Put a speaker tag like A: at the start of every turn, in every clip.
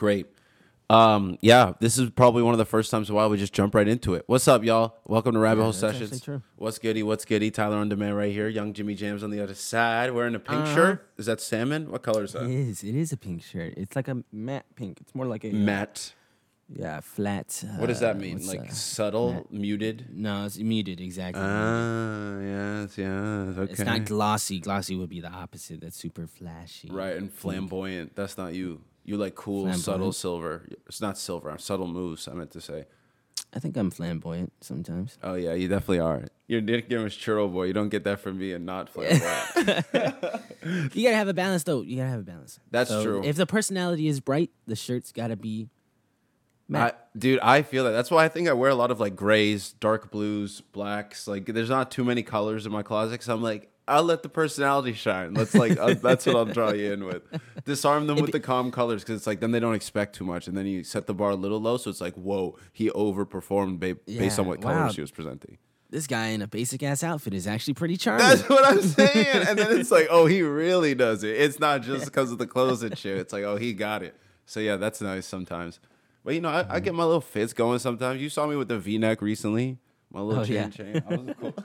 A: Great. Um, yeah, this is probably one of the first times in a while we just jump right into it. What's up, y'all? Welcome to Rabbit
B: Yeah,
A: Hole Sessions. What's goody? What's goody? Tyler on demand right here. Young Jimmy Jams on the other side, wearing a pink
B: Uh-huh.
A: shirt. Is that salmon? What color is
B: It
A: that?
B: is. It is a pink shirt. It's like a matte pink. It's more like a uh,
A: Matte.
B: Yeah, flat.
A: What does that
B: uh,
A: mean? Like
B: uh,
A: subtle,
B: matte?
A: muted.
B: No, it's muted. Exactly.
A: Ah, yes, yes. Okay.
B: It's not glossy. Glossy would be the opposite. That's super flashy.
A: right and flamboyant. That's not you. You like cool, subtle silver. It's not silver. I'm subtle moves. I meant to say.
B: I think I'm flamboyant sometimes.
A: Oh yeah, you definitely are. Your nickname is churro boy. You don't get that from me and not flamboyant.
B: You gotta have a balance, though. You gotta have a balance.
A: That's
B: So
A: true.
B: If the personality is bright, the shirt's gotta be
A: I, dude, I feel that. That's why I think I wear a lot of like grays, dark blues, blacks. Like, there's not too many colors in my closet. So I'm like, I'll let the personality shine. Let's like, uh, that's what I'll draw you in with. Disarm them with the calm colors because it's like then they don't expect too much, and then you set the bar a little low, so it's like, whoa, he overperformed ba- based on what
B: wow.
A: colors he was presenting.
B: this guy in a basic ass outfit is actually pretty charming.
A: That's what I'm saying. And then it's like, oh, he really does it. It's not just because of the clothes and shit. It's like, oh, he got it. So yeah, that's nice sometimes. But you know, I, I get my little fits going sometimes. You saw me with the V-neck recently. My little
B: Oh,
A: chain
B: yeah.
A: chain. I was cool.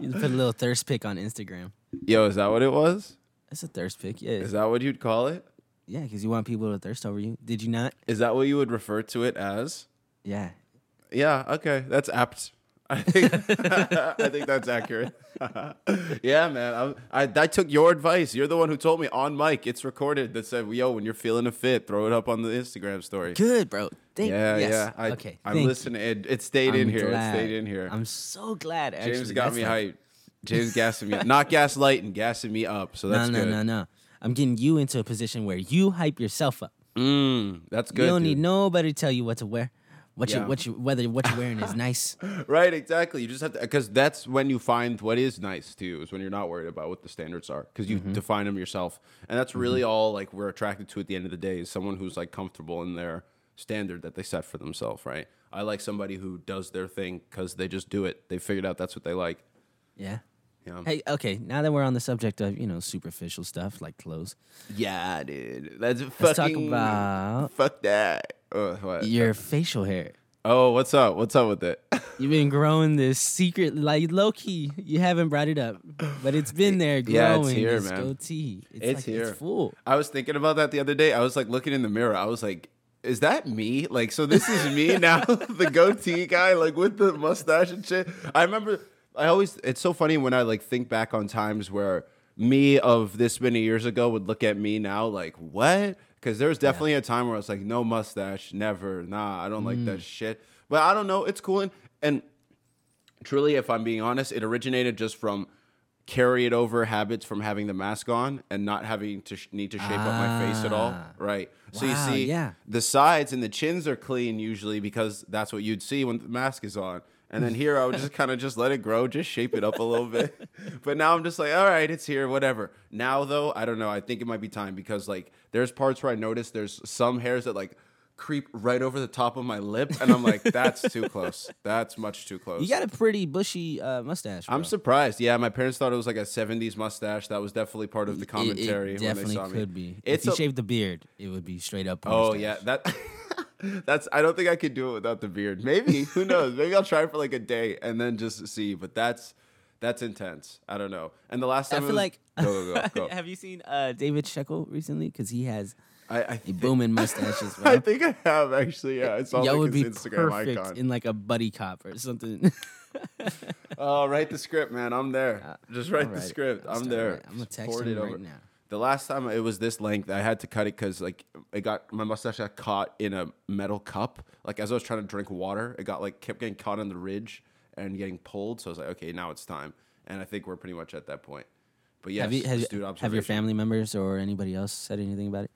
B: you put a little thirst pic on Instagram.
A: Yo, is that what it was?
B: That's a thirst pic. Yeah.
A: Is that what you'd call it?
B: Yeah, because you want people to thirst over you. Did you not?
A: Is that what you would refer to it as?
B: Yeah.
A: Yeah, okay, that's apt. I think I think that's accurate. yeah, man. I, I I took your advice. You're the one who told me on mic. It's recorded that said, "Yo, when you're feeling a fit, throw it up on the Instagram story."
B: Good, bro. Thank
A: Yeah,
B: yes.
A: yeah. I,
B: okay.
A: I'm
B: thank
A: listening. It, it stayed
B: I'm
A: in here.
B: glad.
A: It stayed in here.
B: I'm so glad. Actually.
A: James got
B: That's
A: me
B: like-
A: hyped. James gassing me, not gaslighting, gassing me up. So that's
B: no,
A: good.
B: no, no. No. I'm getting you into a position where you hype yourself up.
A: Mm, that's good.
B: you don't
A: dude.
B: need nobody to tell you what to wear. What
A: Yeah.
B: you, what you, whether what you're wearing is nice.
A: Right, exactly. You just have to, because that's when you find what is nice to you, is when you're not worried about what the standards are, because you define them yourself. And that's really all like we're attracted to at the end of the day is someone who's like comfortable in their standard that they set for themselves, right? I like somebody who does their thing because they just do it. They figured out that's what they like.
B: Yeah.
A: Yeah.
B: Hey, okay. Now that we're on the subject of you know superficial stuff like clothes,
A: Yeah, dude. That's
B: let's talk about
A: Fuck that. Uh, what?
B: your facial hair.
A: Oh, what's up? What's up with it?
B: You've been growing this secret, like low key. You haven't brought it up, but it's been there growing.
A: Yeah, it's here, man.
B: goatee. It's,
A: It's
B: like,
A: here.
B: It's full.
A: I was thinking about that the other day. I was like looking in the mirror. I was like, is that me? Like, so this is me now, the goatee guy, like with the mustache and shit. I remember, I always, it's so funny when I like think back on times where me of this many years ago would look at me now like, what? Because there was definitely a time where I was like, no mustache, never. Nah, I don't like that mm. shit. But I don't know. It's cool. And, and truly, if I'm being honest, it originated just from carry it over habits from having the mask on and not having to sh- need to shape up my face at all. Right.
B: Ah.
A: Right. So you see,
B: yeah.
A: the sides and the chins are clean usually because that's what you'd see when the mask is on. And then here I would just kind of just let it grow, just shape it up a little bit. But now I'm just like, all right, it's here, whatever. Now though, I don't know. I think it might be time because like there's parts where I notice there's some hairs that like creep right over the top of my lip, and I'm like, that's too close. That's much too close.
B: You got a pretty bushy uh, mustache.
A: I'm surprised. Yeah, my parents thought it was like a '70s mustache. That was definitely part of the
B: It-
A: commentary
B: It,
A: when they
B: definitely
A: saw me.
B: could be.
A: It's
B: if you
A: a-
B: shaved the beard, it would be straight up.
A: Oh
B: mustache.
A: yeah, that. That's. I don't think I could do it without the beard. Maybe. Who knows? Maybe I'll try for like a day and then just see. But that's that's intense. I don't know. And the last time I
B: feel
A: it was,
B: like.
A: go go go. go.
B: Have you seen uh, David Shekel recently? Because he has
A: I, I, think,
B: booming mustache as
A: I think I have actually. Yeah, I saw
B: Y'all
A: like
B: would
A: his
B: be
A: Instagram
B: perfect
A: icon.
B: in like a buddy cop or something.
A: oh, write the script, man. I'm there. Uh, just write the script.
B: I'll
A: I'm there.
B: writing. I'm gonna text
A: forward
B: him
A: it
B: right now.
A: The last time it was this length, I had to cut it because like it got my mustache got caught in a metal cup. Like as I was trying to drink water, it got like kept getting caught on the ridge and getting pulled. So I was like, okay, now it's time. And I think we're pretty much at that point. But yes,
B: have you have, have your family members or anybody else said anything about it?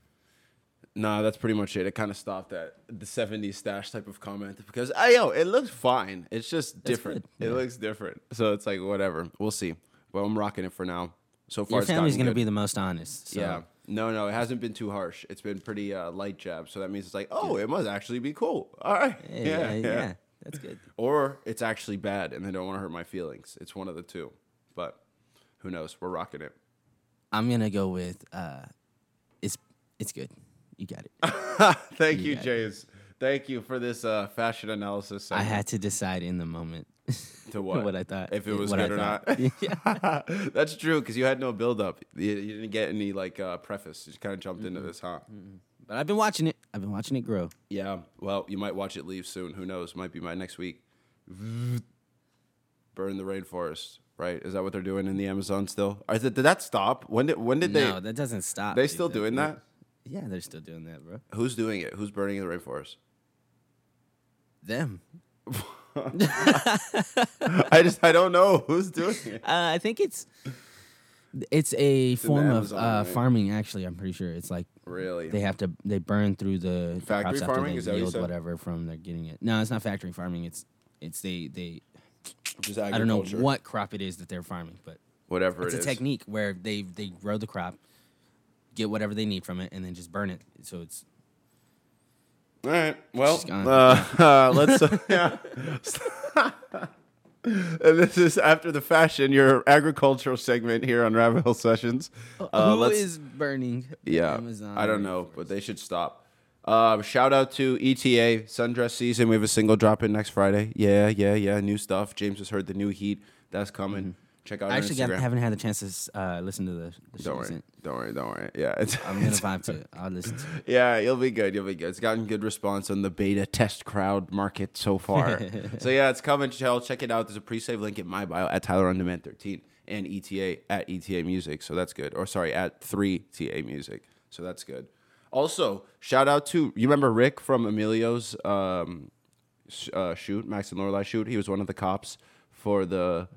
A: Nah, that's pretty much it. It kind of stopped at the '70s stash type of comment because I yo, it looks fine. It's just different. It
B: yeah.
A: looks different. So it's like whatever. We'll see. But I'm rocking it for now. So far,
B: Your family's gonna
A: good.
B: be the most honest. So.
A: Yeah. No, no, it hasn't been too harsh. It's been pretty uh, light jab. So that means it's like, oh, it must actually be cool. All right.
B: Yeah,
A: yeah,
B: yeah,
A: yeah.
B: That's good.
A: Or it's actually bad and they don't want to hurt my feelings. It's one of the two. But who knows? We're rocking it.
B: I'm gonna go with uh, it's it's good. You got it.
A: Thank you,
B: Yeah.
A: James. Thank you for this uh, fashion analysis.
B: I had to decide in the moment
A: to what?
B: what I thought.
A: if it was
B: what I
A: good or not.
B: thought. yeah.
A: That's true because you had no build up. You, you didn't get any like uh, preface. You just kind of jumped into this, huh?
B: But I've been watching it. I've been watching it grow.
A: Yeah. Well, you might watch it leave soon. Who knows? Might be my next week. Burn the rainforest. Right? Is that what they're doing in the Amazon still? Or is it, did that stop? When did when did
B: no,
A: they?
B: No, that doesn't stop.
A: They
B: dude.
A: still doing that?
B: Yeah, they're still doing that, bro.
A: Who's doing it? Who's burning the rainforest?
B: Them.
A: I just I don't know who's doing it.
B: Uh, I think it's it's a
A: in
B: form of
A: Amazon,
B: uh,
A: right?
B: farming. Actually, I'm pretty sure it's like
A: Really?
B: they have to they burn through the
A: Factory
B: crops after
A: farming?
B: they
A: Is that what
B: yield whatever from they're getting it. No, it's not factory farming. It's it's they they I don't know what crop it is that they're farming, but
A: Whatever
B: it's
A: it
B: a
A: is.
B: technique where they they grow the crop, get whatever they need from it, and then just burn it. So it's
A: All right. Well,
B: She's
A: uh, uh, let's. Uh, yeah. and this is after the fashion, your agricultural segment here on Rabbit Hole Sessions. Uh,
B: who burning?
A: Yeah,
B: Amazon
A: I don't know, but they should stop. Uh, shout out to ETA Sundress season. We have a single drop in next Friday. Yeah, yeah, yeah. New stuff. James has heard the new heat that's coming. Check out.
B: I actually got, haven't had the chance to uh, listen to the, the
A: don't worry, don't worry, don't worry. Yeah,
B: I'm gonna vibe to it. I'll listen to it.
A: Yeah, you'll be good. You'll be good. It's gotten good response on the beta test crowd market so far. so yeah, it's coming. Shell, check it out. There's a pre-save link in my bio at Tyler on Demand 13 and ETA at ETA Music. So that's good. Or sorry, at three TA Music. So that's good. Also, shout out to you remember Rick from Emilio's um, uh, shoot, Max and Lorelai shoot. He was one of the cops for the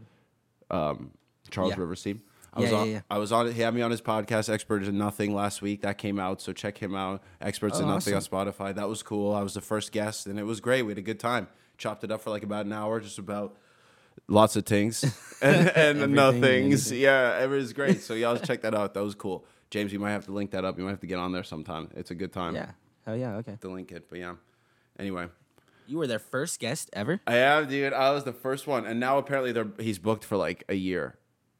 A: um, Charles
B: Yeah.
A: Rivers team. I was
B: Yeah, yeah,
A: on.
B: yeah.
A: I was on. He had me on his podcast, Experts in Nothing, last week. That came out, so check him out. Experts in
B: Oh,
A: Nothing on Spotify. That was cool. I was the first guest, and it was great. We had a good time. Chopped it up for like about an hour, just about lots of things and, and nothings. Yeah, it was great. So y'all check that out. That was cool. James, you might have to link that up. You might have to get on there sometime. It's a good time
B: Yeah. Oh yeah. Okay.
A: to link it. But yeah. Anyway,
B: You were their first guest ever.
A: I am, dude. I was the first one, and now apparently they're he's booked for like a year.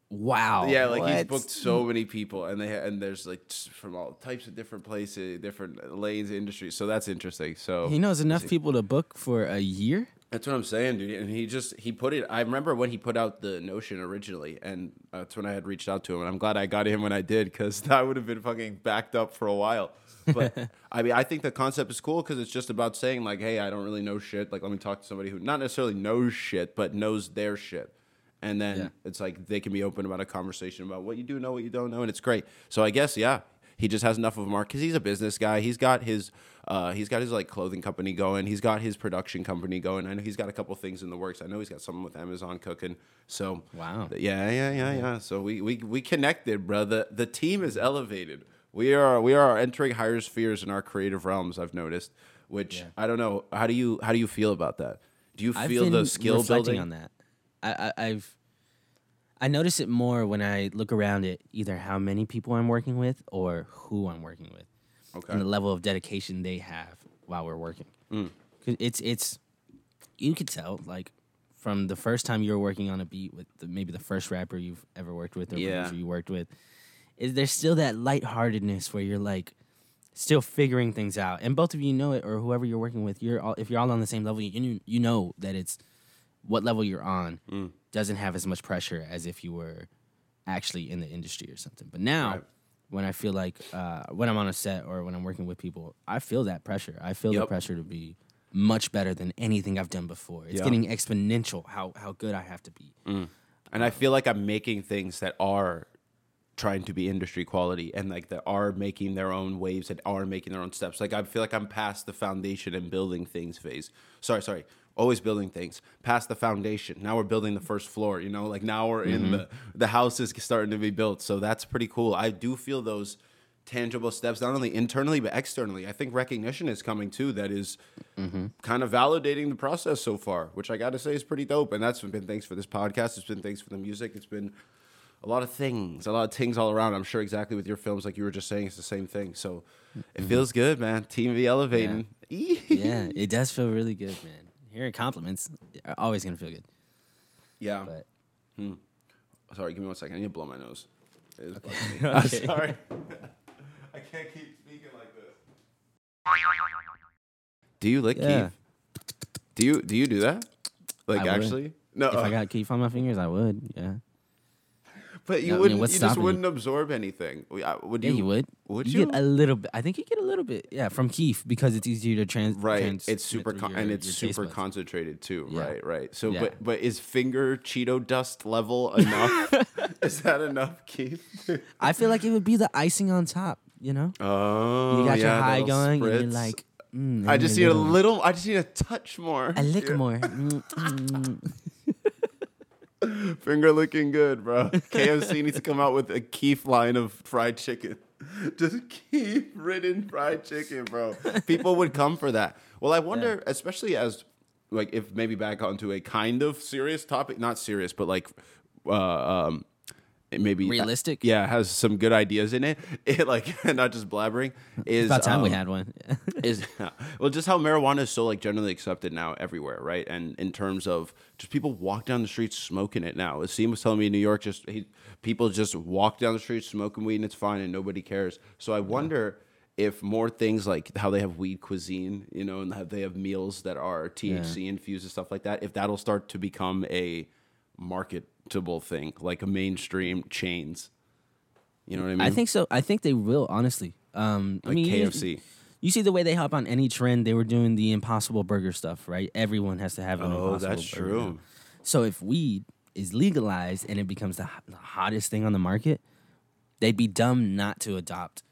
B: Wow.
A: Yeah, like he's booked so many people, and they and there's like from all types of different places, different lanes, industries. So that's interesting. So
B: He knows enough people to book for a year.
A: That's what I'm saying, dude. And he just he put it. I remember when he put out the notion originally, and that's when I had reached out to him, and I'm glad I got him when I did because I would have been fucking backed up for a while. But I mean, I think the concept is cool because it's just about saying like, hey, I don't really know shit. Like, let me talk to somebody who not necessarily knows shit, but knows their shit. And then
B: Yeah.
A: it's like they can be open about a conversation about what you do know, what you don't know, and it's great. So I guess yeah, he just has enough of a mark because he's a business guy. He's got his uh, he's got his like clothing company going. He's got his production company going. I know he's got a couple things in the works. I know he's got something with Amazon cooking. So
B: Wow.
A: yeah, yeah, yeah, yeah. So we we we connected, bro. The the team is elevated. We are we are entering higher spheres in our creative realms. I've noticed, which
B: Yeah.
A: I don't know. How do you how do you feel about that? Do you feel the skill building?
B: on that. I, I, I've I notice it more when I look around at either how many people I'm working with or who I'm working with,
A: Okay.
B: and the level of dedication they have while we're working.
A: Mm.
B: 'Cause It's it's you could tell like from the first time you were working on a beat with the, maybe the first rapper you've ever worked with or
A: Yeah.
B: you worked with, is there's still that lightheartedness where you're like still figuring things out, and both of you know it, or whoever you're working with, you're all if you're all on the same level, you you know that it's what level you're on
A: Mm.
B: Doesn't have as much pressure as if you were actually in the industry or something. But now,
A: Right.
B: when I feel like uh, when I'm on a set or when I'm working with people, I feel that pressure. I feel the pressure to be much better than anything I've done before. It's
A: Yeah.
B: getting exponential how how good I have to be.
A: and I feel like I'm making things that are trying to be industry quality and like that are making their own waves and are making their own steps. Like I feel like I'm past the foundation and building things phase. Sorry, sorry. Always building things. Past the foundation. Now we're building the first floor, you know? Like now we're in mm-hmm. the the house is starting to be built. So that's pretty cool. I do feel those tangible steps not only internally but externally. I think recognition is coming too that is mm-hmm. kind of validating the process so far, which I got to say is pretty dope. And that's been thanks for this podcast. It's been thanks for the music. It's been a lot of things, a lot of things all around. I'm sure exactly with your films, like you were just saying, it's the same thing. So it mm-hmm. feels good, man. Team V elevating.
B: yeah, it does feel really good, man hearing compliments, are always gonna feel good.
A: Yeah.
B: But hmm.
A: sorry, give me one second. I need to blow my nose. Okay.
B: okay.
A: I'm sorry. I can't keep speaking like this. Do you lick
B: yeah.
A: kief? Do you do you do that? Like
B: I
A: actually? Would. No.
B: If I got kief on my fingers, I would. Yeah
A: but you
B: I mean,
A: wouldn't. you just wouldn't absorb anything. Uh, Would
B: Yeah,
A: you?
B: you would.
A: Would
B: you
A: you?
B: get a little bit? I think you get a little bit. Yeah, from kief because it's easier to trans.
A: Right.
B: transmit
A: It's super con-
B: your-
A: and it's super concentrated too.
B: Yeah.
A: Right. Right. So,
B: Yeah.
A: but but is finger Cheeto dust level enough? is that enough, kief?
B: I feel like it would be the icing on top. You know,
A: Oh,
B: you got your high going, and you're like, mm,
A: I just need a
B: little-
A: little. I just need a touch more.
B: a lick
A: Yeah.
B: more. Mm, mm.
A: Finger looking good, bro. KFC needs to come out with a kief line of fried chicken. Just kief ridden fried chicken, bro. People would come for that. Well, I wonder, especially as like if maybe back onto a kind of serious topic, not serious, but like uh, um, maybe
B: Realistic?
A: Yeah, has some good ideas in it. It like not just blabbering. Is
B: About time we
A: um,
B: had one.
A: is well just how marijuana is so like generally accepted now everywhere right and in terms of just people walk down the streets smoking it now Asim was telling me in new york just he, people just walk down the street smoking weed and it's fine and nobody cares so i wonder if more things like how they have weed cuisine you know and how they have meals that are thc infused and stuff like that if that'll start to become a marketable thing like a mainstream chains you know what i mean
B: I think so. I think they will. Honestly, um, I mean, you-
A: kfc
B: You see the way they hop on any trend. They were doing the Impossible Burger stuff, right? Everyone has to have an
A: oh
B: Impossible
A: that's
B: Burger.
A: true
B: So if weed is legalized and it becomes the, the hottest thing on the market, they'd be dumb not to adopt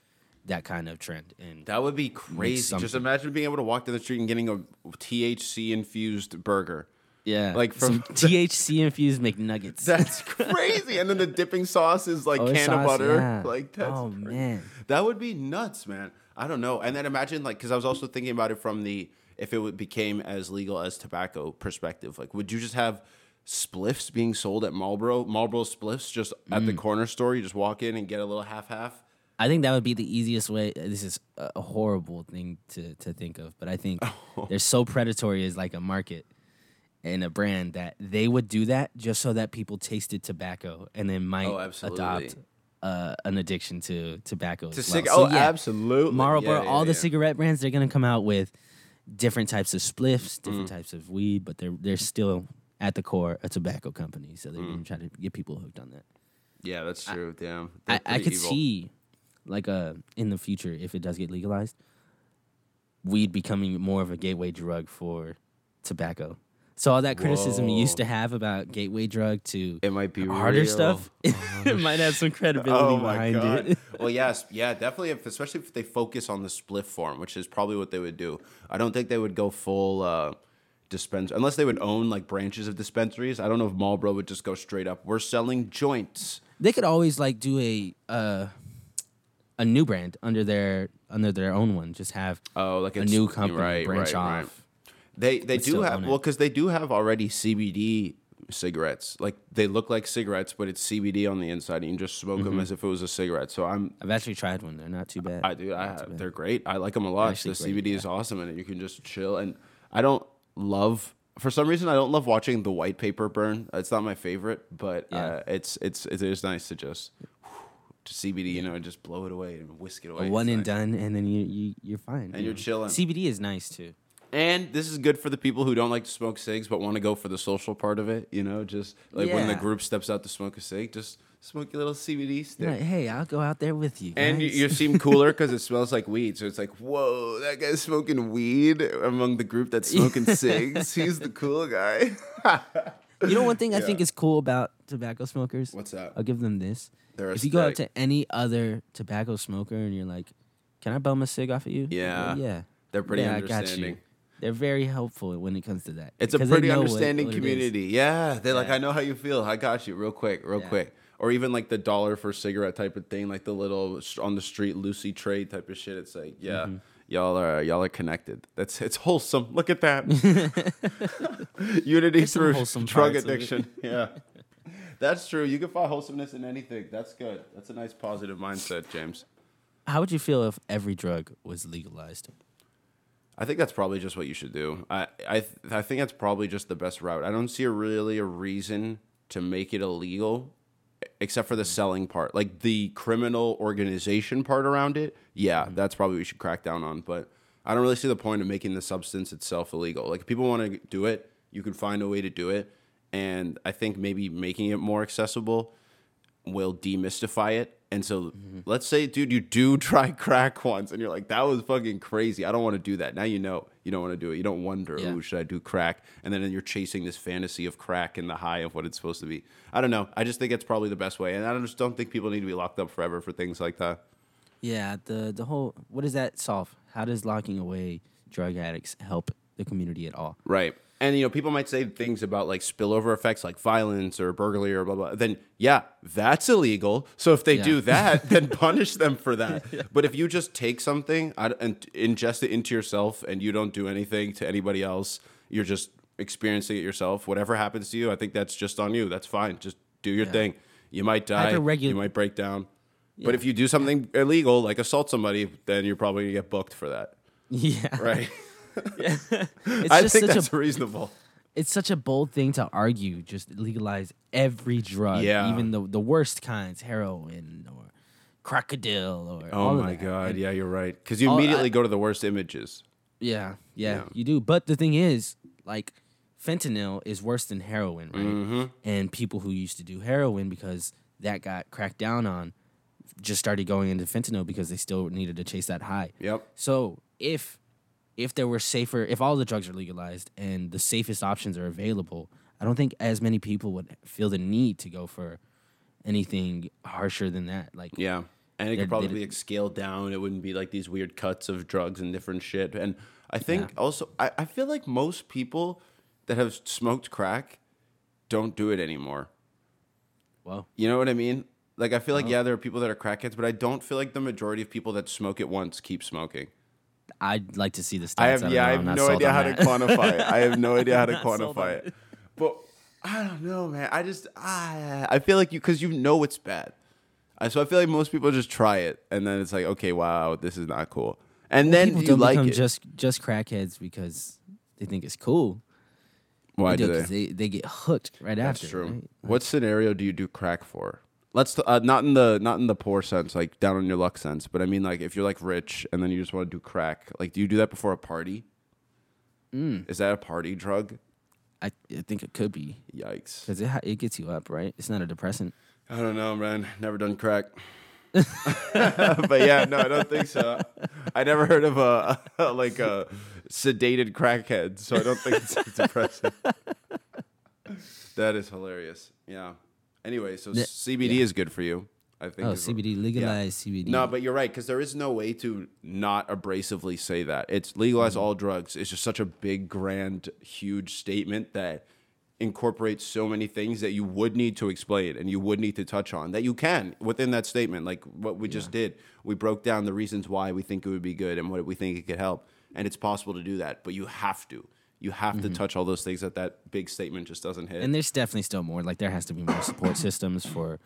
B: that kind of trend. And
A: That would be crazy. Just imagine being able to walk down the street and getting a THC infused burger.
B: Yeah,
A: like from-
B: THC infused McNuggets.
A: That's crazy. and then the dipping sauce is like
B: Oh,
A: can of butter.
B: yeah.
A: Like that's
B: oh
A: crazy.
B: man,
A: That would be nuts, man. I don't know. And then imagine like because I was also thinking about it from the if it became as legal as tobacco perspective. Like, would you just have spliffs being sold at Marlboro? Marlboro spliffs just at
B: Mm.
A: the corner store. You just walk in and get a little half half.
B: I think that would be the easiest way. This is a a horrible thing to to think of, but I think
A: Oh.
B: they're so predatory as like a market and a brand that they would do that just so that people tasted tobacco and then might
A: Oh,
B: adopt uh, an addiction to tobacco.
A: To cig-
B: well.
A: oh, absolutely.
B: Marlboro,
A: Yeah, yeah,
B: all the cigarette brands, they're gonna come out with different types of spliffs, different
A: Mm.
B: types of weed, but they're they're still at the core a tobacco company, so
A: Mm.
B: they're gonna try to get people hooked on that.
A: Yeah, that's true. Damn.
B: I, I could
A: evil.
B: see like uh in the future if it does get legalized, weed becoming more of a gateway drug for tobacco. So all that criticism you used to have about gateway drug to
A: It might be
B: harder
A: real.
B: stuff, it might have some credibility
A: Oh
B: behind
A: god.
B: it.
A: well, yes, yeah, definitely. If, especially if they focus on the spliff form, which is probably what they would do. I don't think they would go full uh, unless they would own like branches of dispensaries. I don't know if Marlboro would just go straight up. We're selling joints.
B: They could always like do a uh a new brand under their under their own one. Just have
A: Oh, like
B: a new company
A: right,
B: branch
A: right,
B: off.
A: right. They they do have well because they do have already CBD cigarettes. Like they look like cigarettes, but it's CBD on the inside, and you just smoke
B: Mm-hmm.
A: them as if it was a cigarette. So I'm
B: I've actually tried one. They're not too bad.
A: I do. I have. They're great. I like them a lot. The
B: great,
A: CBD is awesome, and you can just chill. And I don't love. For some reason, I don't love watching the white paper burn. It's not my favorite, but
B: Yeah.
A: uh, it's it's it is nice to just to CBD, you know, and just blow it away and whisk it away.
B: A one and
A: nice.
B: done, and then you you you're fine.
A: And
B: you
A: you're
B: know.
A: chilling.
B: CBD is nice too.
A: And this is good for the people who don't like to smoke cigs but want to go for the social part of it. You know, just like when the group steps out to smoke a cig, just smoke your little CBD stick.
B: Like, hey, I'll go out there with you.
A: And you, you seem cooler because it smells like weed. So it's like, whoa, that guy's smoking weed among the group that's smoking cigs. He's the cool guy.
B: You know, one thing I think is cool about tobacco smokers.
A: What's that?
B: I'll give them this.
A: They're
B: if you go out to any other tobacco smoker and you're like, "Can I bum a cig off of you?"
A: Yeah.
B: Yeah.
A: They're pretty
B: yeah, I got you.
A: Understanding.
B: They're very helpful when it comes to that.
A: It's a pretty
B: know what-
A: understanding
B: what
A: community. Yeah. They're like, I know how you feel. I got you real quick, real
B: Yeah.
A: quick. Or even like the dollar for cigarette type of thing, like the little on the street Lucy trade type of shit. It's like, yeah,
B: Mm-hmm.
A: y'all are y'all are connected. That's it's wholesome. Look at that. Unity through drug
B: parts of it.
A: addiction. Yeah. That's true. You can find wholesomeness in anything. That's good. That's a nice positive mindset, James.
B: How would you feel if every drug was legalized?
A: I think that's probably just what you should do. I I th- I think that's probably just the best route. I don't see a really a reason to make it illegal except for the mm. selling part. Like the criminal organization part around it. Yeah, mm. that's probably what we should crack down on, but I don't really see the point of making the substance itself illegal. Like if people want to do it, you can find a way to do it, and I think maybe making it more accessible will demystify it. And so
B: Mm-hmm.
A: let's say, dude, you do try crack once, and you're like, that was fucking crazy. I don't want to do that. Now you know you don't want to do it. You don't wonder,
B: Yeah.
A: ooh, should I do crack? And then you're chasing this fantasy of crack and the high of what it's supposed to be. I don't know. I just think it's probably the best way, and I just don't think people need to be locked up forever for things like that.
B: Yeah, the the whole what does that solve? How does locking away drug addicts help the community at all?
A: Right. And you know, people might say things about like spillover effects like violence or burglary or blah blah. Then yeah, that's illegal. So if they
B: Yeah.
A: do that, then punish them for that. But if you just take something and ingest it into yourself and you don't do anything to anybody else, you're just experiencing it yourself. Whatever happens to you, I think that's just on you. That's fine. Just do your
B: Yeah.
A: thing. You might die.
B: Hyperregu-
A: you might break down. But if you do something illegal, like assault somebody, then you're probably gonna get booked for that,
B: Yeah,
A: right?
B: It's
A: I
B: just
A: think
B: such
A: that's
B: a
A: reasonable.
B: it's such a bold thing to argue. Just legalize every drug,
A: Yeah.
B: even the the worst kinds, heroin or crocodile or
A: Oh
B: all of
A: my god,
B: And-
A: yeah, you're right. Because you immediately
B: I-
A: go to the worst images.
B: Yeah, yeah,
A: Yeah.
B: you do. But the thing is, like, fentanyl is worse than heroin, right?
A: Mm-hmm.
B: And people who used to do heroin because that got cracked down on just started going into fentanyl because they still needed to chase that high.
A: Yep.
B: So if if there were safer, if all the drugs are legalized and the safest options are available, I don't think as many people would feel the need to go for anything harsher than that. Like,
A: Yeah. And it could probably be like scaled down. It wouldn't be like these weird cuts of drugs and different shit. And I think
B: Yeah.
A: also, I, I feel like most people that have smoked crack don't do it anymore.
B: well,
A: You know what I mean? Like, I feel like, yeah, there are people that are crackheads, but I don't feel like the majority of people that smoke it once keep smoking.
B: I'd like to see the stats.
A: I have yeah. I have no idea how
B: that.
A: to quantify it. I have no idea how to
B: Not sold on
A: quantify it. But I don't know, man. I just I I feel like you because you know it's bad. I, so I feel like most people just try it and then it's like, okay, wow, this is not cool. And then
B: people
A: you
B: don't
A: like
B: become
A: it.
B: just just crackheads because they think it's cool.
A: Why
B: They
A: do
B: do
A: they?
B: they? they get hooked right
A: That's
B: after.
A: true.
B: right?
A: What scenario do you do crack for? Let's t- uh, not in the not in the poor sense, like down on your luck sense, but I mean like if you're like rich and then you just want to do crack, like do you do that before a party?
B: Mm.
A: Is that a party drug?
B: I, I think it could be
A: Yikes!
B: because it ha- it gets you up, right? It's not a depressant.
A: I don't know, man. Never done crack. but yeah, no, I don't think so. I never heard of a, like a sedated crackhead, so I don't think it's depressing. that is hilarious. Yeah. Anyway, so
B: The-
A: CBD is good for you. I think.
B: Oh,
A: is-
B: CBD legalize CBD.
A: No, but you're right because there is no way to not abrasively say that. It's legalize
B: Mm-hmm.
A: all drugs. It's just such a big, grand, huge statement that incorporates so many things that you would need to explain and you would need to touch on that you can within that statement. Like what we just did, we broke down the reasons why we think it would be good and what we think it could help, and it's possible to do that. But you have to. You have to touch all those things that that big statement just doesn't hit.
B: Mm-hmm. and there's definitely still more. Like there has to be more support systems for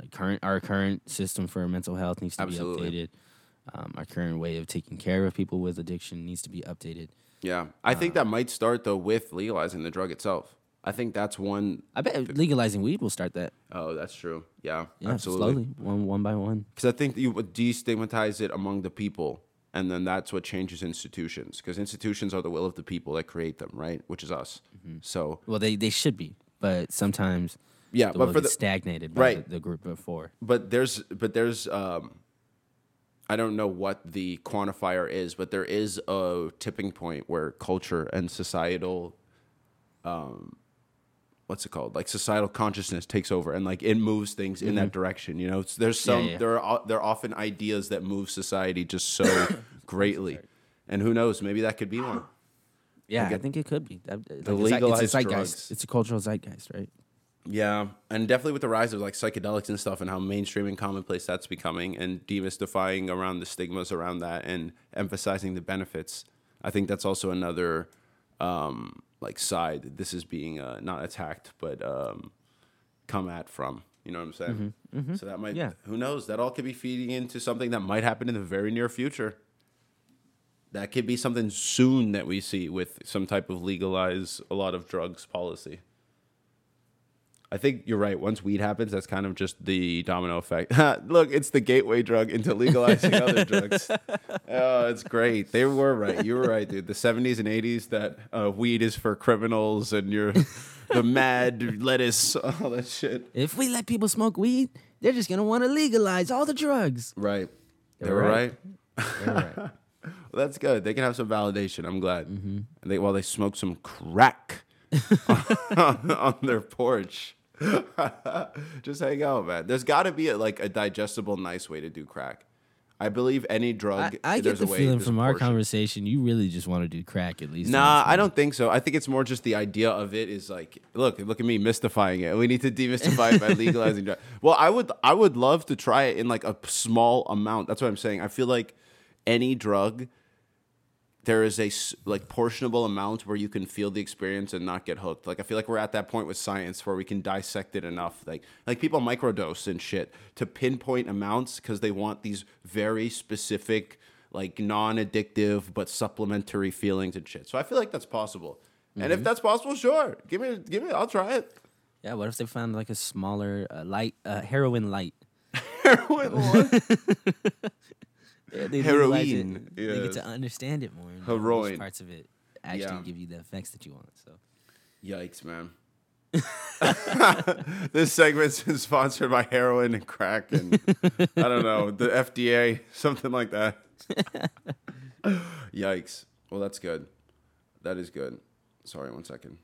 B: like current our current system for mental health needs to
A: Absolutely.
B: be updated. Um, our current way of taking care of people with addiction needs to be updated.
A: yeah, I think that might start though with legalizing the drug itself. I think that's one
B: I bet legalizing weed will start that.
A: Oh, that's true. Yeah,
B: Yeah,
A: absolutely.
B: slowly, one one by one.
A: Because I think you would destigmatize it among the people, and then that's what changes institutions. Because institutions are the will of the people that create them, right? Which is us.
B: Mm-hmm.
A: So
B: Well, they they should be, but sometimes
A: yeah, but for the
B: stagnated by
A: right.
B: the, the group before.
A: but there's but there's um, I don't know what the quantifier is, but there is a tipping point where culture and societal, um, what's it called? Like societal consciousness takes over, and like it moves things in that direction. You know, It's- there's some
B: Mm-hmm. yeah.
A: there are there are often ideas that move society just so greatly, and who knows? Maybe that could be one.
B: Yeah, I think it could be.
A: The
B: like-
A: legalized
B: it's a zeitgeist.
A: drugs.
B: It's a cultural zeitgeist, right?
A: Yeah, and definitely with the rise of like psychedelics and stuff, and how mainstream and commonplace that's becoming, and demystifying around the stigmas around that, and emphasizing the benefits. I think that's also another um, like side. This is being uh, not attacked, but um, come at from. You know what I'm saying? So that might.
B: Yeah.
A: Who knows? That all could be feeding into something that might happen in the very near future. That could be something soon that we see with some type of legalize a lot of drugs policy. I think you're right. Once weed happens, that's kind of just the domino effect. Look, it's the gateway drug into legalizing other drugs. Oh, it's great. They were right. You were right, dude. The 70s and 80s that uh, weed is for criminals and you're the mad lettuce, all that shit.
B: If we let people smoke weed, they're just gonna want to legalize all the drugs.
A: Right. They,
B: They
A: were
B: were
A: right.
B: right. They're right.
A: Well, that's good. They can have some validation. I'm glad. And they while they smoke some crack on, on their porch. Just hang out, man. There's got to be a, like a digestible, nice way to do crack. I believe any drug.
B: I get
A: there's
B: the feeling from our conversation, you really just want to do crack at least.
A: Nah, I don't think so. I think it's more just the idea of it is like, look, look at me mystifying it. We need to demystify it by legalizing drugs. Well, I would, I would love to try it in like a small amount. That's what I'm saying. I feel like any drug, there is a like portionable amount where you can feel the experience and not get hooked. Like I feel like we're at that point with science where we can dissect it enough. Like like people microdose and shit to pinpoint amounts because they want these very specific, like non-addictive but supplementary feelings and shit. So I feel like that's possible. And if that's possible, sure, give me give me. I'll try it.
B: Yeah, what if they found like a smaller uh, light uh, heroin light?
A: Heroin one.
B: Yeah, they
A: Heroin,
B: They get to understand it more. and
A: Heroin.
B: Parts of it actually
A: Yeah.
B: give you the effects that you want. So
A: Yikes, man. this segment's been sponsored by heroin and crack and I don't know, the FDA, something like that. Yikes. Well, that's good. That is good. Sorry, one second.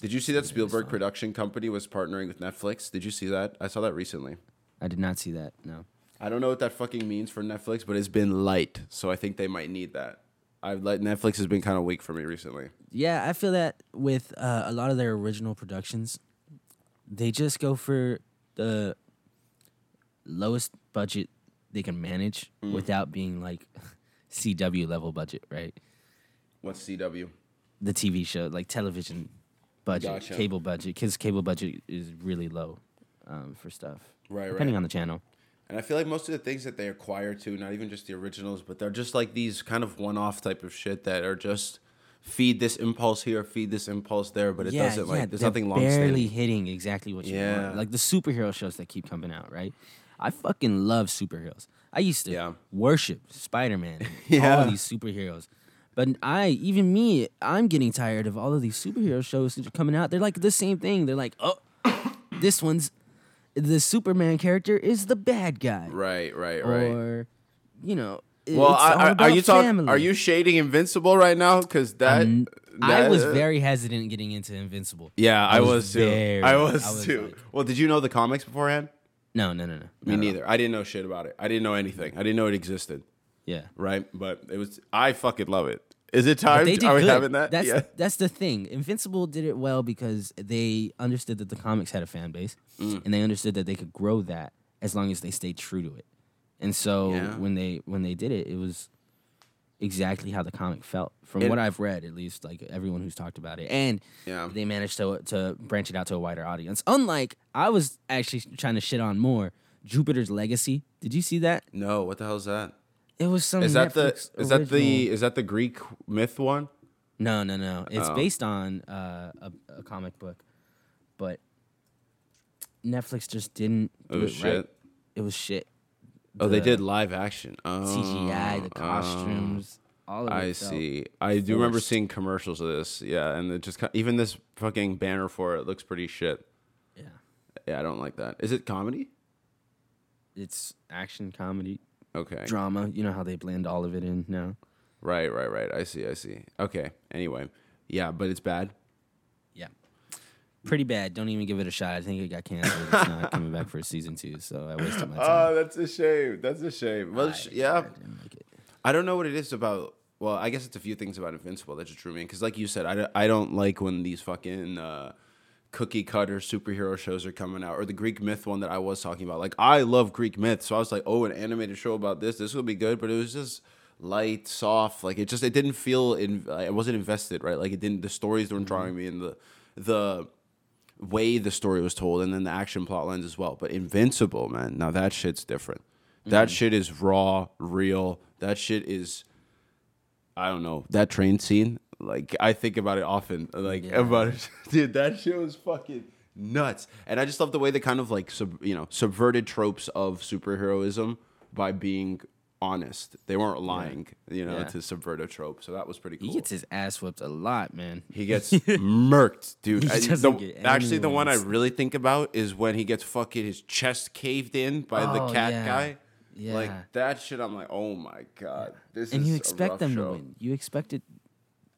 A: Did you see that Spielberg production company was partnering with Netflix? Did you see that? I saw that recently.
B: I did not see that. No.
A: I don't know what that fucking means for Netflix, but it's been light, so I think they might need that. I've let Netflix has been kind of weak for me recently.
B: Yeah, I feel that with uh, a lot of their original productions, they just go for the lowest budget they can manage
A: Mm.
B: without being like CW level budget, right?
A: What's CW?
B: The TV show, like television budget,
A: Gotcha.
B: cable budget, because cable budget is really low um, for stuff,
A: Right,
B: depending
A: right.
B: on the channel.
A: And I feel like most of the things that they acquire too, not even just the originals, but they're just like these kind of one-off type of shit that are just feed this impulse here, feed this impulse there, but it doesn't like there's nothing long
B: barely
A: standing.
B: hitting exactly what you
A: Yeah.
B: want. Like the superhero shows that keep coming out, right? I fucking love superheroes. I used to
A: Yeah.
B: worship Spider Man, all
A: Yeah.
B: of these superheroes. But I, even me, I'm getting tired of all of these superhero shows that are coming out. They're like the same thing. They're like, oh, this one's the Superman character is the bad guy,
A: Right, right, right.
B: or you know,
A: well,
B: it's
A: I, I, are you talking? Are you shading Invincible right now? Because that,
B: Um, I
A: that-
B: was very hesitant getting into Invincible.
A: yeah, I,
B: I was
A: was, too.
B: very-
A: I was,
B: I was
A: too.
B: like-
A: well, did you know the comics beforehand?
B: No, no, no, no.
A: Me
B: not at all.
A: neither. I didn't know shit about it. I didn't know anything. I didn't know it existed.
B: Yeah.
A: Right, but it was. I fucking love it. Is it time?
B: they did
A: Are we
B: good.
A: having that?
B: That's
A: yeah.
B: that's the thing. Invincible did it well because they understood that the comics had a fan base,
A: Mm.
B: and they understood that they could grow that as long as they stayed true to it. And so
A: Yeah.
B: when they when they did it, it was exactly how the comic felt from
A: It-
B: what I've read, at least like everyone who's talked about it. And
A: Yeah.
B: they managed to to branch it out to a wider audience. Unlike I was actually trying to shit on more Jupiter's Legacy. Did you see that?
A: No, what the hell is that?
B: It was some
A: Is that
B: Netflix
A: the is that the is that the Greek myth one?
B: No, no, no. It's
A: Oh.
B: based on uh, a, a comic book, but Netflix just didn't do
A: Oh
B: it right.
A: shit!
B: It was shit.
A: Oh, they did live action. Oh,
B: CGI, the
A: oh.
B: costumes, all of it.
A: I see. I do remember seeing commercials of this. Yeah, and it just even this fucking banner for it looks pretty shit.
B: Yeah,
A: Yeah, I don't like that. Is it comedy?
B: it's action, comedy,
A: Okay.
B: drama. You know how they blend all of it in now.
A: Right, right, right. I see. I see. Okay. Anyway, yeah, but it's bad.
B: Yeah, pretty bad. Don't even give it a shot. I think it got canceled. It's not coming back for season two, so I wasted my time.
A: Oh, that's a shame. That's a shame. Well,
B: I-
A: sh- yeah,
B: I didn't like it.
A: I don't know what it is about. Well, I guess it's a few things about Invincible that just drew me in. Because, like you said, I, don't- I don't like when these fucking uh, cookie cutter superhero shows are coming out, or the Greek myth one that I was talking about. Like, I love Greek myth, so I was like, oh, an animated show about this, this will be good. But it was just light, soft. Like it just, it didn't feel. In, I wasn't invested, right? Like it didn't. The stories weren't drawing mm-hmm. me, in the the way the story was told, and then the action plot lines as well. But Invincible, man, now that shit's different. That mm-hmm. shit is raw, real. That shit is I don't know that train scene. Like I think about it often. Like
B: Yeah.
A: about it, dude. That shit was fucking nuts. And I just love the way they kind of like sub, you know subverted tropes of superheroism by being honest. They weren't lying, you know,
B: Yeah.
A: to subvert a trope. So that was pretty cool.
B: He gets his ass whooped a lot, man.
A: He gets murked, dude.
B: He
A: I- the- actually, the one I really think about is when he gets fucking his chest caved in by the
B: Oh,
A: cat
B: yeah.
A: guy.
B: Yeah.
A: Like that shit. I'm like, oh my god, this
B: and you expect them
A: show.
B: to win. You expected,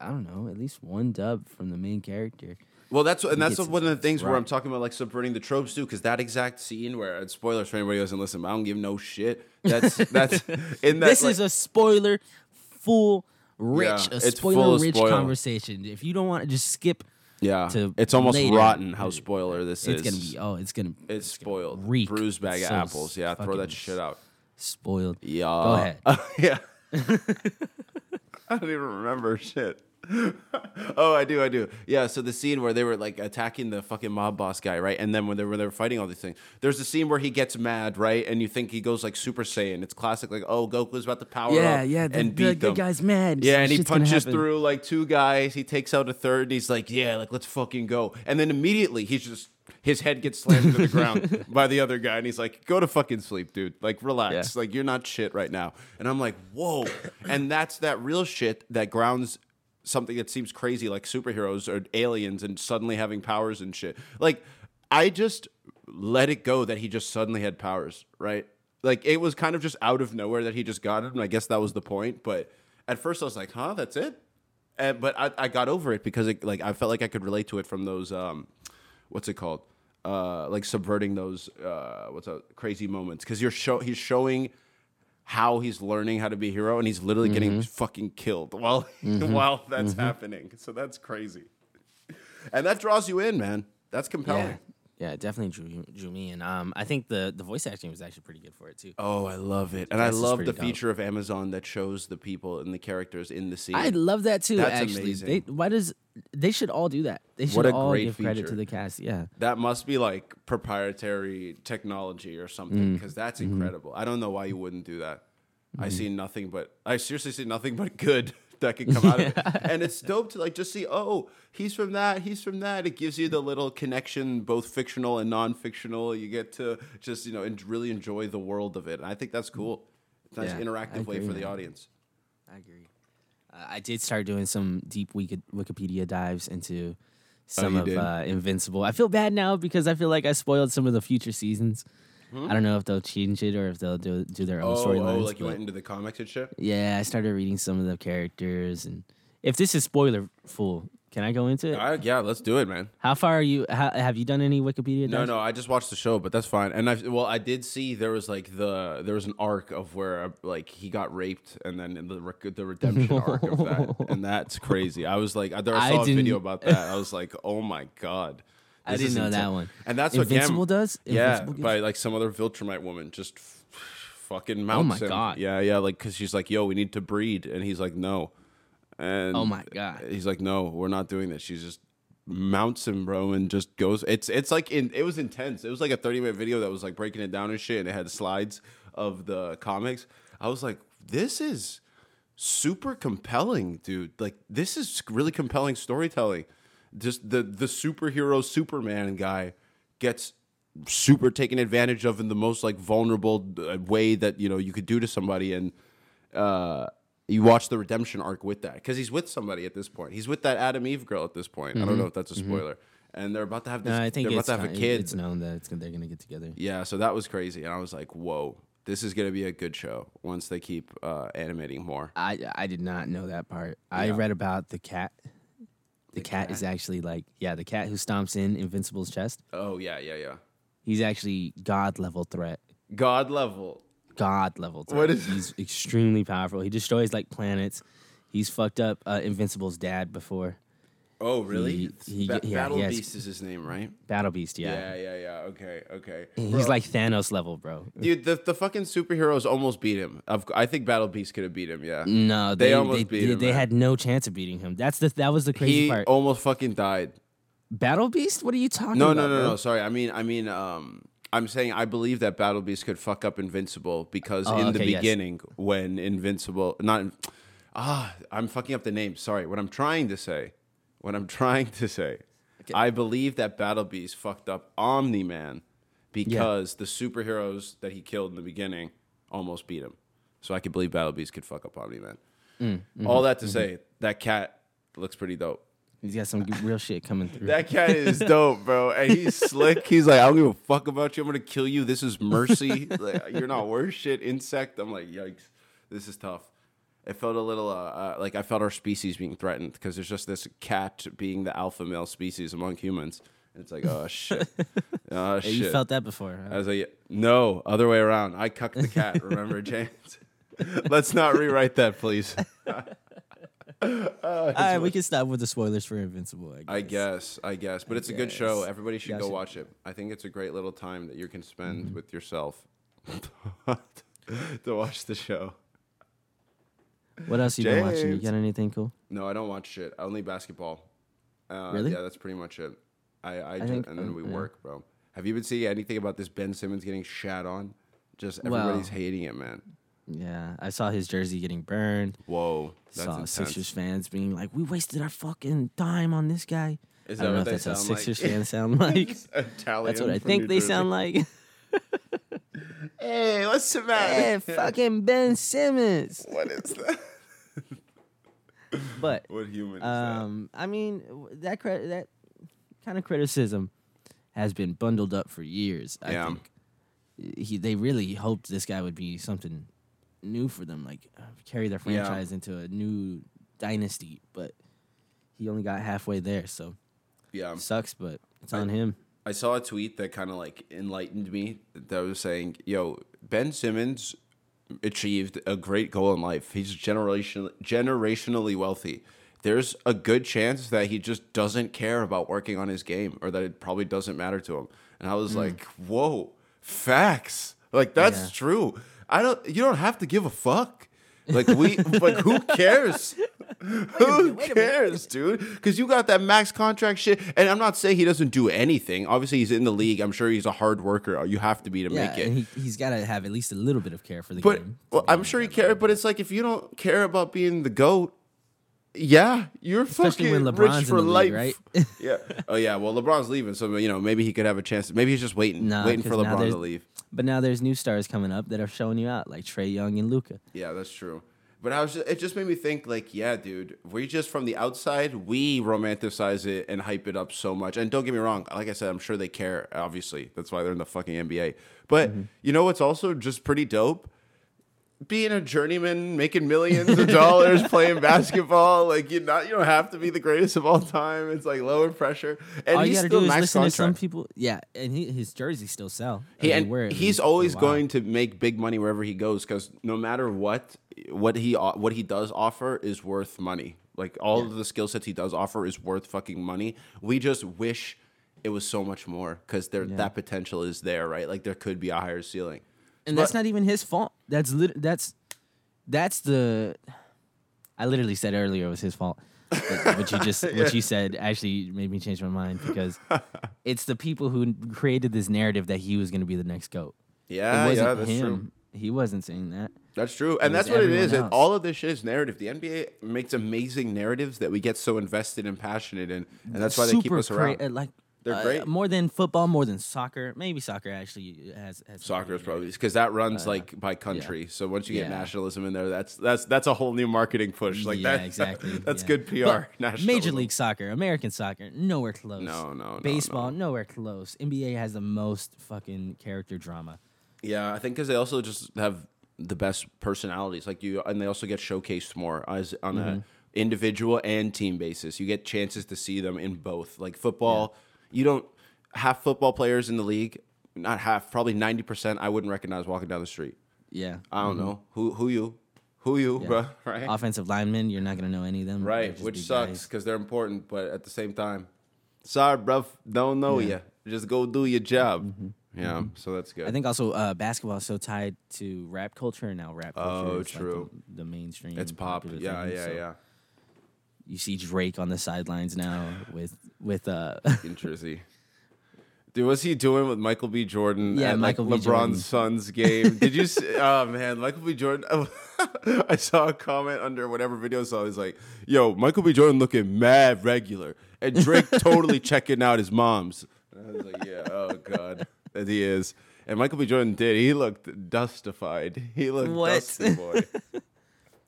B: I don't know, at least one dub from the main character.
A: Well, that's and that's one of the things where. I'm talking about like subverting the tropes too, because that exact scene where spoilers for anybody who doesn't listen, but I don't give no shit. That's that's in that.
B: this
A: like-
B: is a spoiler full rich,
A: Yeah,
B: a
A: it's full
B: spoiler rich
A: spoil.
B: conversation. If you don't want to just skip,
A: yeah.
B: to
A: It's almost
B: later.
A: rotten how spoiler this
B: it's
A: is.
B: gonna be oh, it's gonna
A: It's spoiled.
B: reek.
A: Bruised bag of apples. Yeah, throw that shit out.
B: spoiled.
A: Yeah.
B: Go ahead.
A: yeah. I don't even remember shit. oh, I do, I do. Yeah, so the scene where they were like attacking the fucking mob boss guy, right? And then when they were they were fighting all these things, there's a scene where he gets mad, right? And you think he goes like Super Saiyan. It's classic, like, oh, Goku's about to power
B: Yeah,
A: up
B: yeah. The,
A: and beat
B: the
A: them.
B: guy's mad.
A: Yeah, and he
B: Shit's
A: punches through like two guys. He takes out a third. And he's like, "Yeah, like let's fucking go." And then immediately he's just his head gets slammed to the ground by the other guy, and he's like, "Go to fucking sleep, dude. Like relax.
B: Yeah.
A: Like you're not shit right now." And I'm like, "Whoa!" and that's that real shit that grounds something that seems crazy, like superheroes or aliens, and suddenly having powers and shit. Like I just let it go that he just suddenly had powers, right? Like it was kind of just out of nowhere that he just got it, and I guess that was the point. But at first I was like, "Huh, that's it." And, but I, I got over it because it, like I felt like I could relate to it from those um, what's it called? Uh, like subverting those uh, what's a crazy moments because you're show he's showing how he's learning how to be a hero and he's literally getting mm-hmm. fucking killed while mm-hmm. while that's mm-hmm. happening. So that's crazy, and that draws you in, man. That's compelling.
B: Yeah, yeah, it definitely drew drew me in. Um, I think the the voice acting was actually pretty good for it too.
A: Oh, I love it, and I love the
B: dope.
A: feature of Amazon that shows the people and the characters in the scene.
B: I love that too.
A: That's
B: actually,
A: amazing.
B: they why does they should all do that? They should
A: What a
B: all
A: great
B: give credit to the cast. Yeah,
A: That must be like proprietary technology or something mm. because that's mm-hmm. incredible. I don't know why you wouldn't do that. I mm-hmm. see nothing but I seriously see nothing but good that can come out of it. And it's dope to like just see, oh, he's from that, he's from that. It gives you the little connection, both fictional and non-fictional. You get to just, you know, and really enjoy the world of it. And I think that's cool. Nice
B: Yeah, I
A: interactive way for the audience.
B: I agree. Uh, I did start doing some deep Wiki- Wikipedia dives into some
A: Oh,
B: of uh, Invincible. I feel bad now because I feel like I spoiled some of the future seasons. I don't know if they'll change it or if they'll do do their own
A: Hmm? Oh,
B: storylines.
A: oh, like you went into the comics and shit?
B: yeah, I started reading some of the characters, and if this is spoiler full, can I go into it?
A: I, yeah, let's do it, man.
B: How far are you? How, have you done any Wikipedia?
A: No,
B: dives?
A: no, I just watched the show, but that's fine. And I well, I did see there was like the there was an arc of where like he got raped, and then the rec- the redemption arc of that, and that's crazy. I was like, I, there, I
B: I
A: saw a video about that. I was like, oh my god,
B: I didn't know that one.
A: And that's
B: Invincible
A: what Gam-
B: does.
A: yeah,
B: Invincible gives-
A: by like some other Viltrumite woman just f- fucking oh mounts
B: my
A: him.
B: God.
A: Yeah, yeah, like because she's like, yo, we need to breed, and he's like, no, and
B: Oh my God.
A: he's like, no, we're not doing this. She's just mounts him, bro, and just goes. It's it's like in it was intense. It was like a thirty minute video that was like breaking it down and shit, and it had slides of the comics. I was like, this is super compelling, dude. Like this is really compelling storytelling. Just the the superhero Superman guy gets super taken advantage of in the most like vulnerable uh, way that you know you could do to somebody and uh you watch the redemption arc with that because he's with somebody at this point he's with that Atom Eve girl at this point i don't know if that's a spoiler and they're about to have this
B: No, I think
A: they're about to have a kid
B: it's known that it's, gonna- they're going to get together.
A: yeah so that was crazy and i was like whoa this is going to be a good show once they keep uh, animating more
B: I I did not know that part. I read about the cat. The, cat, is actually like yeah, the cat who stomps in Invincible's chest.
A: oh yeah yeah yeah
B: He's actually god level threat.
A: god level
B: God level threat.
A: What is-
B: He's extremely powerful. He destroys like planets. He's fucked up uh, Invincible's dad before.
A: oh really
B: He- he-
A: Ba-
B: yeah,
A: battle
B: he has-
A: beast is his name right
B: Battle Beast, yeah.
A: yeah yeah yeah okay okay
B: He's
A: Bro.
B: like Thanos level, bro.
A: Dude, the, the fucking superheroes almost beat him. Of- I think Battle Beast could have beat him. Yeah,
B: No,
A: They
B: they
A: almost
B: they,
A: beat
B: they,
A: him,
B: they
A: man.
B: had no chance of beating him. That's the that was the crazy
A: he
B: part.
A: almost fucking died.
B: Battle Beast? What are you talking
A: No,
B: about?
A: no, no,
B: bro?
A: no. Sorry, I mean, I mean, um, I'm saying I believe that Battle Beast could fuck up Invincible because
B: Oh,
A: in the
B: okay, yes.
A: beginning when Invincible, not, ah, I'm fucking up the name. Sorry. What I'm trying to say, what I'm trying to say, I believe that Battle Beast fucked up Omni Man because the superheroes that he killed in the beginning almost beat him. So I could believe Battle Beast could fuck up Omni Man.
B: Mm,
A: All that to
B: mm-hmm.
A: say, that cat looks pretty dope.
B: He's got some real shit coming through.
A: That cat is dope, bro. And he's slick. He's like, I don't give a fuck about you. I'm gonna kill you. This is mercy. like, you're not worth shit. Insect. I'm like, yikes. This is tough. It felt a little uh, uh, like I felt our species being threatened because there's just this cat being the alpha male species among humans. And it's like, oh shit. Oh shit.
B: you felt that before.
A: I was like, no, other way around. I cucked the cat. Remember, James? Let's not rewrite that, please.
B: All right, we can stop with the spoilers for Invincible. I guess.
A: I guess, I guess, but it's a good show. Everybody should
B: I
A: go
B: should-
A: watch it. I think it's a great little time that you can spend
B: Mm-hmm.
A: with yourself to watch the show.
B: What else you been watching? You got anything cool?
A: No, I don't watch shit. Only basketball. Uh,
B: Really?
A: Yeah, that's pretty much it. I, I, just,
B: think-
A: and then
B: uh,
A: we
B: yeah.
A: work, bro. Have you been seeing anything about this Ben Simmons getting shat on? Just
B: Well-
A: everybody's hating it, man.
B: Yeah, I saw his jersey getting burned.
A: Whoa, that's
B: saw
A: intense.
B: Sixers fans being like, "We wasted our fucking time on this guy."
A: Is
B: I don't know if that's how Sixers
A: like?
B: fans sound like.
A: Italian
B: that's what I think they
A: Jersey.
B: sound like.
A: Hey, what's the matter?
B: hey, fucking Ben Simmons.
A: what is that?
B: But
A: What human is
B: um, I mean, that cri- that kind of criticism has been bundled up for years. I think he they really hoped this guy would be something new for them, like uh, carry their
A: Yeah.
B: franchise into a new dynasty. But he only got halfway there, so?
A: Yeah.
B: sucks. But it's
A: I-
B: on him.
A: I saw a tweet that kind of like enlightened me that was saying, "Yo, Ben Simmons achieved a great goal in life. He's generation generationally wealthy. There's a good chance that he just doesn't care about working on his game or that it probably doesn't matter to him." And I was like, "Whoa, facts. Like that's
B: Yeah.
A: true. I don't you don't have to give a fuck. Like we like who cares? Who cares, dude? Because you got that max contract shit. And I'm not saying he doesn't do anything. Obviously, he's in the league. I'm sure he's a hard worker. You have to be to
B: Yeah,
A: make it.
B: and he, he's got to have at least a little bit of care for the
A: but
B: game.
A: well, I'm sure he cares. But it's like if you don't care about being the goat, yeah, you're
B: Especially
A: fucking rich for life,
B: league, right?
A: yeah. Oh yeah. Well, LeBron's leaving, so you know maybe he could have a chance. Maybe he's just waiting,
B: Nah,
A: waiting for LeBron to leave.
B: But now there's new stars coming up that are showing you out, like Trae Young and Luka.
A: Yeah, that's true. But I was just, it just made me think like, yeah, dude, we just from the outside we romanticize it and hype it up so much. And don't get me wrong, like I said, I'm sure they care. Obviously, that's why they're in the fucking NBA. But
B: Mm-hmm.
A: you know what's also just pretty dope? Being a journeyman, making millions of dollars playing basketball, like you not you don't have to be the greatest of all time. It's like lower pressure, and
B: All you
A: still max
B: to some people. Yeah, and he, his jerseys still sell.
A: He, and
B: were at
A: he's
B: least for a
A: always going to make big money wherever he goes because no matter what, what he what he does offer is worth money. Like all of the skill sets he does offer is worth fucking money. We just wish it was so much more because there that potential is there, right? Like there could be a higher ceiling.
B: And
A: But-
B: that's not even his fault. That's lit- that's that's the. I literally said earlier it was his fault. What you just what you said actually made me change my mind because it's the people who created this narrative that he was going to be the next goat.
A: Yeah,
B: it wasn't
A: yeah, that's
B: him.
A: true.
B: He wasn't saying that.
A: That's true, and that's what it is. And all of this shit is narrative. The NBA makes amazing narratives that we get so invested and passionate in, and that's why they keep us around.
B: cra- like
A: They're
B: uh,
A: great.
B: More than football, more than soccer. Maybe soccer actually has. has
A: Soccer is probably because that runs
B: Uh,
A: like by country. So once you get
B: Yeah.
A: nationalism in there, that's that's that's a whole new marketing push. Like
B: yeah,
A: that,
B: exactly.
A: that's
B: yeah.
A: good PR.
B: Major League Soccer, American soccer, nowhere close.
A: No, no, no,
B: Baseball,
A: no.
B: nowhere close. NBA has the most fucking character drama.
A: Yeah, I think because they also just have the best personalities. Like you, and they also get showcased more as on
B: Mm-hmm.
A: a individual and team basis. You get chances to see them in both. Like football, you don't half football players in the league. Not half, probably ninety percent. I wouldn't recognize walking down the street.
B: Yeah.
A: I don't mm-hmm. know who who you, who you, bro. Right.
B: Offensive linemen, you're not gonna know any of them.
A: Right, which sucks because they're important, but at the same time, sorry, bro, don't know
B: Yeah.
A: you. Just go do your job. Mm-hmm. Yeah, mm-hmm. so that's good.
B: I think also uh, basketball is so tied to rap culture now. Rap culture
A: Oh,
B: is like
A: true.
B: the, the mainstream.
A: it's pop.
B: popular
A: Yeah,
B: thing,
A: yeah,
B: so
A: yeah.
B: You see Drake on the sidelines now with with uh
A: In Jersey. Dude, what's he doing with Michael B. Jordan
B: Yeah,
A: at
B: Michael B.
A: like
B: Jordan.
A: LeBron's son's game? Did you? See, oh man, Michael B. Jordan. I saw a comment under whatever video I saw. He's like, "Yo, Michael B. Jordan looking mad regular, and Drake totally checking out his mom's." And I was like, "Yeah, oh god, that he is." And Michael B. Jordan did. He looked dustified. He looked
B: What?
A: dusty boy.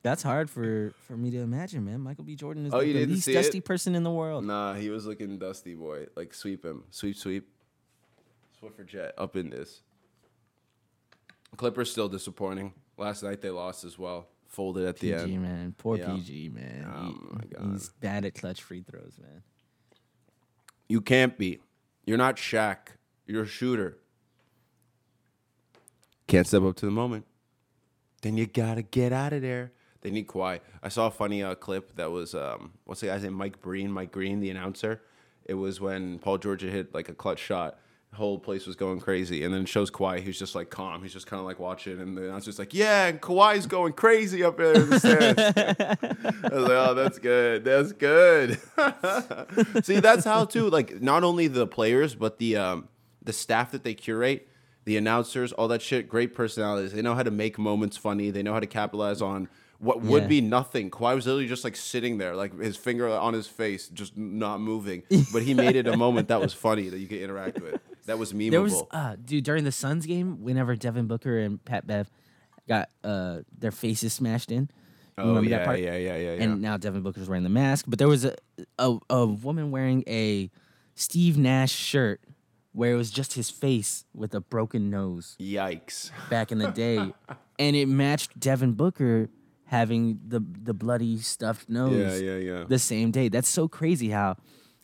B: That's hard for for me to imagine, man. Michael B. Jordan is
A: Oh,
B: like the least dusty
A: it?
B: person in the world.
A: Nah, he was looking dusty boy. Like sweep him, sweep, sweep. Swiffer jet up in this. Clippers still disappointing. Last night they lost as well. Folded at the
B: PG
A: end.
B: man, poor
A: Yeah.
B: PG man.
A: Oh
B: He-
A: my God.
B: He's bad at clutch free throws, man.
A: You can't be. You're not Shaq. You're a shooter. Can't step up to the moment. Then you gotta get out of there. They need Kawhi. I saw a funny uh, clip that was um, what's the guy's name? Mike Breen. Mike Green, the announcer. It was when Paul George hit like a clutch shot. The whole place was going crazy, and then it shows Kawhi. He's just like calm. He's just kind of like watching, and the announcer's like, "Yeah, and Kawhi's going crazy up there in the stands." I was like, "Oh, that's good. That's good." See, that's how too. Like, not only the players, but the um, the staff that they curate, the announcers, all that shit. Great personalities. They know how to make moments funny. They know how to capitalize on what would
B: Yeah.
A: be nothing. Kawhi was literally just like sitting there, like his finger on his face, just not moving. But he made it a moment that was funny that you could interact with. That was memeable.
B: There was, uh, dude, during the Suns game, whenever Devin Booker and Pat Bev got uh, their faces smashed in. You
A: oh yeah, yeah, yeah, yeah, yeah.
B: And now Devin Booker's wearing the mask, but there was a, a a woman wearing a Steve Nash shirt where it was just his face with a broken nose
A: Yikes.
B: back in the day, and it matched Devin Booker having the the bloody stuffed nose
A: Yeah, yeah, yeah.
B: the same day. That's so crazy how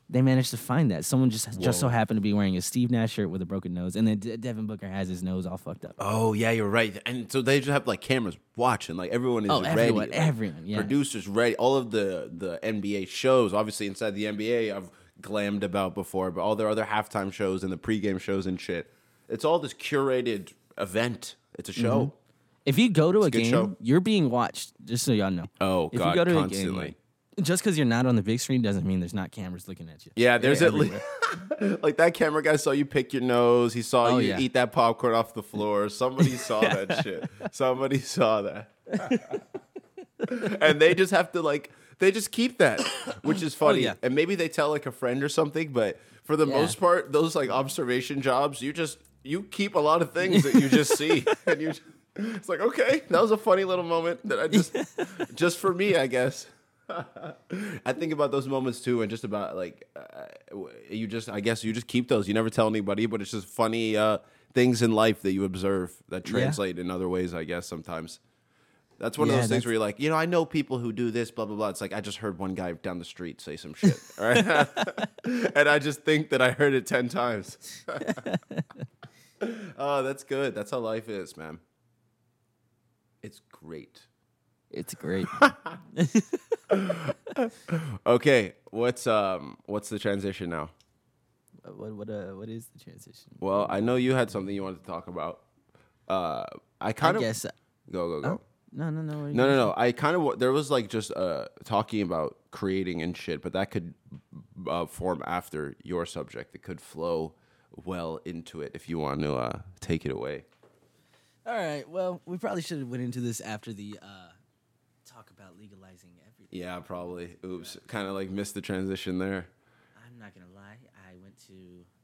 B: they managed to find that. Someone just just so happened to be wearing a Steve Nash shirt with a broken nose, and then De- Devin Booker has his nose all fucked up.
A: Oh yeah, you're right. And so they just have like cameras watching, like everyone is
B: Oh,
A: ready.
B: everyone,
A: like,
B: everyone, yeah.
A: Producers ready. All of the the NBA shows, obviously inside the NBA, I've glammed about before, but all their other halftime shows and the pregame shows and shit. It's all this curated event. It's a show. Mm-hmm.
B: If you go to a
A: a
B: game,
A: show.
B: you're being watched. Just so y'all know.
A: Oh,
B: if
A: God,
B: you go to
A: constantly.
B: a game, like, just because you're not on the big screen doesn't mean there's not cameras looking at you.
A: Yeah, there's at least like that camera guy saw you pick your nose. He saw
B: Oh,
A: you
B: yeah.
A: eat that popcorn off the floor. Somebody saw that shit. Somebody saw that. and they just have to like they just keep that, which is oh, funny.
B: yeah.
A: And maybe they tell like a friend or something, but for the most part, those like observation jobs, you just you keep a lot of things that you just see, and you. It's like okay, that was a funny little moment that I just, just for me, I guess. I think about those moments too, and just about like uh, you just, I guess you just keep those. You never tell anybody, but it's just funny uh, things in life that you observe that translate in other ways. I guess sometimes that's one of those things where you're like, you know, I know people who do this, blah blah blah. It's like I just heard one guy down the street say some shit, right, and I just think that I heard it ten times. oh, that's good. That's how life is, man. It's great.
B: It's great.
A: Okay, what's um what's the transition now?
B: what what uh, what is the transition?
A: Well, I know you had something you wanted to talk about. Uh, I kind of
B: guess. uh,
A: go go go.
B: No, no, no. what
A: No, no, no. I kind of there was like just uh talking about creating and shit, but that could uh, form after your subject. It could flow well into it if you want to uh take it away.
B: All right. Well, we probably should have went into this after the uh, talk about legalizing everything.
A: Yeah, probably. Oops, kind of like missed the transition there.
B: I'm not gonna lie. I went to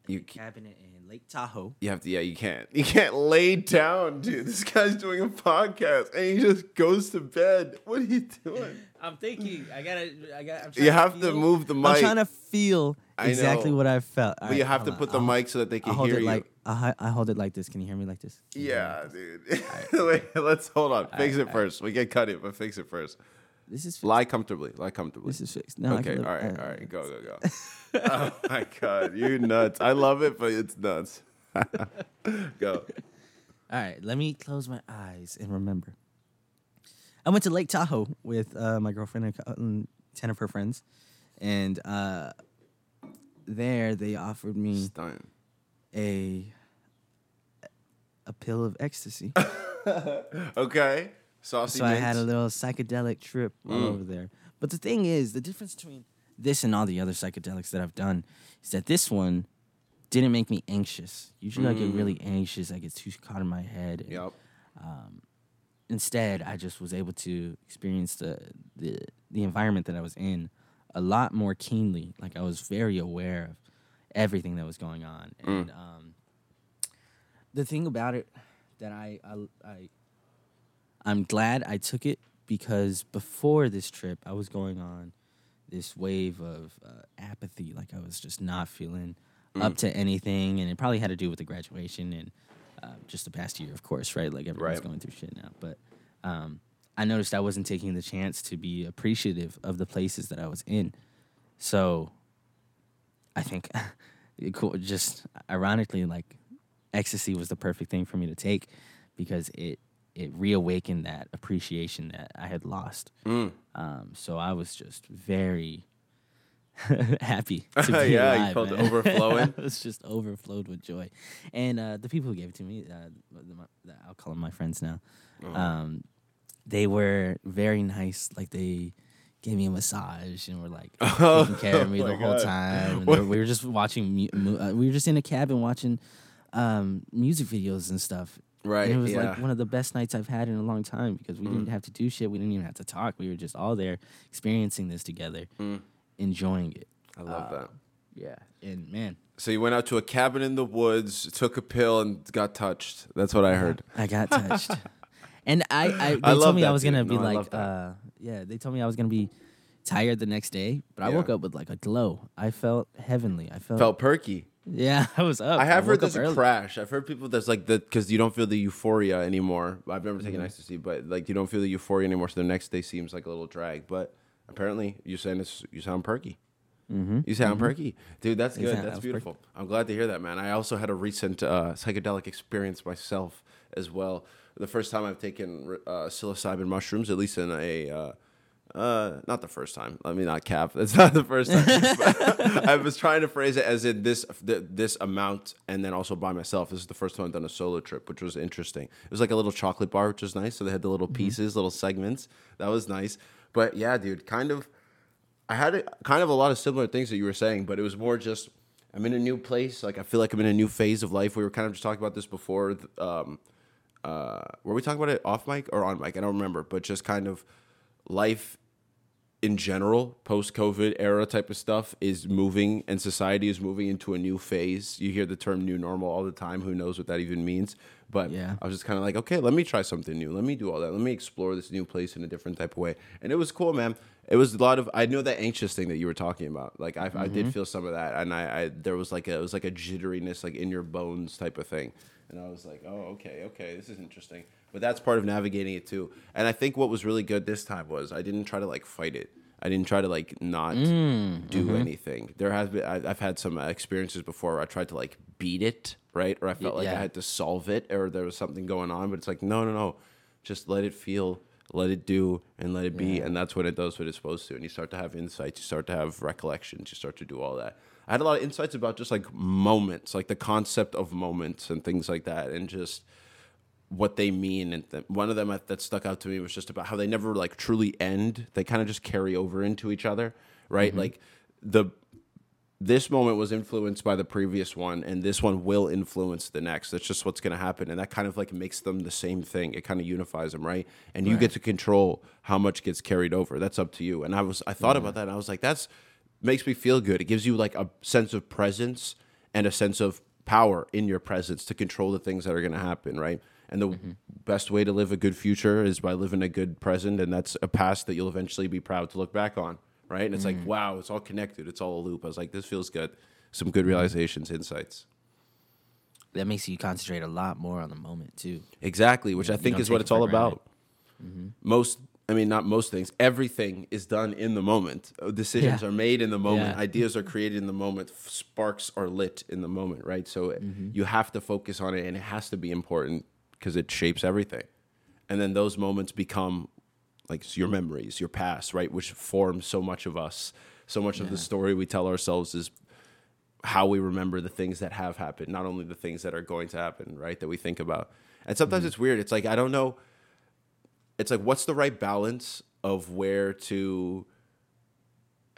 A: You
B: cabinet in Lake Tahoe.
A: You have to. Yeah, you can't. You can't lay down, dude. This guy's doing a podcast and he just goes to bed. What are you doing?
B: I'm thinking. I gotta. I got. I'm
A: You have to move the mic.
B: I'm trying to feel
A: I
B: exactly
A: know.
B: what I felt.
A: But you have to put the mic so that they can
B: hold
A: hear
B: it
A: you.
B: like I, I hold it like this. Can you hear me like this? Can you hear me?
A: Yeah, dude. Wait, let's hold on. Fix
B: right,
A: it first. We can cut it, but fix it first.
B: This is fixed.
A: Lie comfortably. Lie comfortably.
B: This is fixed. No,
A: okay. All right.
B: uh,
A: All right. Go. Go. Go. oh my god, you nuts! I love it, but it's nuts. go.
B: All right, let me close my eyes and remember. I went to Lake Tahoe with uh, my girlfriend and and ten of her friends, and uh, there they offered me
A: Stunning.
B: a a pill of ecstasy.
A: Okay. Saucy.
B: so I had a little psychedelic trip
A: Mm.
B: over there. But the thing is, the difference between this and all the other psychedelics that I've done is that this one didn't make me anxious. Usually, I get really anxious. I get too caught in my head. and
A: Yep.
B: Instead, I just was able to experience the, the the environment that I was in a lot more keenly. Like I was very aware of everything that was going on, and um, the thing about it that I, I I I'm glad I took it because before this trip, I was going on this wave of uh, apathy. Like I was just not feeling up to anything, and it probably had to do with the graduation and uh, just the past year, of course, right? Like everyone's
A: Right.
B: going through shit now, but um, I noticed I wasn't taking the chance to be appreciative of the places that I was in. So I think, just ironically, like ecstasy was the perfect thing for me to take because it it reawakened that appreciation that I had lost.
A: Mm.
B: Um, so I was just very happy to be
A: Yeah, you
B: alive.
A: felt it overflowing?
B: I was just overflowed with joy, and uh, the people who gave it to me, uh, the, the, I'll call them my friends now.
A: Oh.
B: Um, they were very nice. Like they gave me a massage and were like
A: Oh,
B: taking care of me
A: my
B: the whole
A: God.
B: time. And were- we were just watching. Uh, we were just in a cabin watching um, music videos and stuff.
A: Right.
B: And it was
A: yeah.
B: like one of the best nights I've had in a long time because we didn't have to do shit. We didn't even have to talk. We were just all there experiencing this together, enjoying it.
A: I love that.
B: Yeah. And man,
A: So you went out to a cabin in the woods, took a pill, and got touched. That's what I heard.
B: I got touched. and I, I they
A: I
B: told me I
A: that,
B: was gonna be
A: I
B: like, uh, yeah, they told me I was gonna be tired the next day, but I
A: Yeah.
B: woke up with like a glow. I felt heavenly. I felt,
A: Felt perky.
B: yeah, I was up.
A: I have heard
B: woke
A: there's a
B: early.
A: crash. I've heard people that's like that because you don't feel the euphoria anymore. I've never
B: Mm-hmm.
A: taken ecstasy, but like you don't feel the euphoria anymore. So the next day seems like a little drag. But apparently, you're saying this, you sound perky.
B: Mm-hmm.
A: You sound perky, dude. That's good.
B: sound-
A: that's
B: was
A: beautiful. I'm glad to hear that, man. I also had a recent uh, psychedelic experience myself as well. The first time I've taken uh, psilocybin mushrooms, at least in a. Uh, uh, not the first time. Let me not cap. That's not the first time. I was trying to phrase it as in this th- this amount, and then also by myself. This is the first time I've done a solo trip, which was interesting. It was like a little chocolate bar, which was nice. So they had the little pieces, little segments. That was nice. But yeah, dude, kind of. I had a, kind of a lot of similar things that you were saying, but it was more just I'm in a new place. Like I feel like I'm in a new phase of life. We were kind of just talking about this before. Um, uh, were we talking about it off mic or on mic? I don't remember, but just kind of life in general, post COVID era type of stuff is moving and society is moving into a new phase. You hear the term new normal all the time. Who knows what that even means? But
B: Yeah.
A: I was just kind of like, okay, let me try something new. Let me do all that. Let me explore this new place in a different type of way. And it was cool, man. It was a lot of I know that anxious thing that you were talking about. Like I, I did feel some of that, and I, I there was like a it was like a jitteriness like in your bones type of thing. And I was like, oh, okay, okay, this is interesting. But that's part of navigating it too. And I think what was really good this time was I didn't try to like fight it. I didn't try to like not mm, do mm-hmm. anything. There has been I've had some experiences before where I tried to like beat it, right? Or I felt like I had to solve it, or there was something going on. But it's like no, no, no. Just let it feel, let it do, and let it be. And that's when it does what it's supposed to. And you start to have insights. You start to have recollections. You start to do all that. I had a lot of insights about just like moments, like the concept of moments and things like that, and just what they mean. And th- one of them that stuck out to me was just about how they never like truly end. They kind of just carry over into each other, right? Mm-hmm. Like the this moment was influenced by the previous one, and this one will influence the next. That's just what's going to happen, and that kind of like makes them the same thing. It kind of unifies them, right? And you get to control how much gets carried over. That's up to you. And I was I thought about that, and I was like, that's makes me feel good. It gives you like a sense of presence and a sense of power in your presence to control the things that are going to happen, right? And the mm-hmm. best way to live a good future is by living a good present, and that's a past that you'll eventually be proud to look back on, right? And it's like, mm. wow, it's all connected, it's all a loop. I was like, this feels good. Some good realizations, insights.
B: That makes you concentrate a lot more on the moment too.
A: Exactly, which I think is what it's all about. Mm-hmm. Most, I mean, not most things. Everything is done in the moment. Uh, Decisions
B: Yeah.
A: are made in the moment.
B: Yeah.
A: Ideas are created in the moment. Sparks are lit in the moment, right? So it- you have to focus on it, and it has to be important because it shapes everything. And then those moments become like your memories, your past, right? Which form so much of us. So much of the story we tell ourselves is how we remember the things that have happened, not only the things that are going to happen, right? That we think about. And sometimes it's weird. It's like, I don't know. It's like, what's the right balance of where to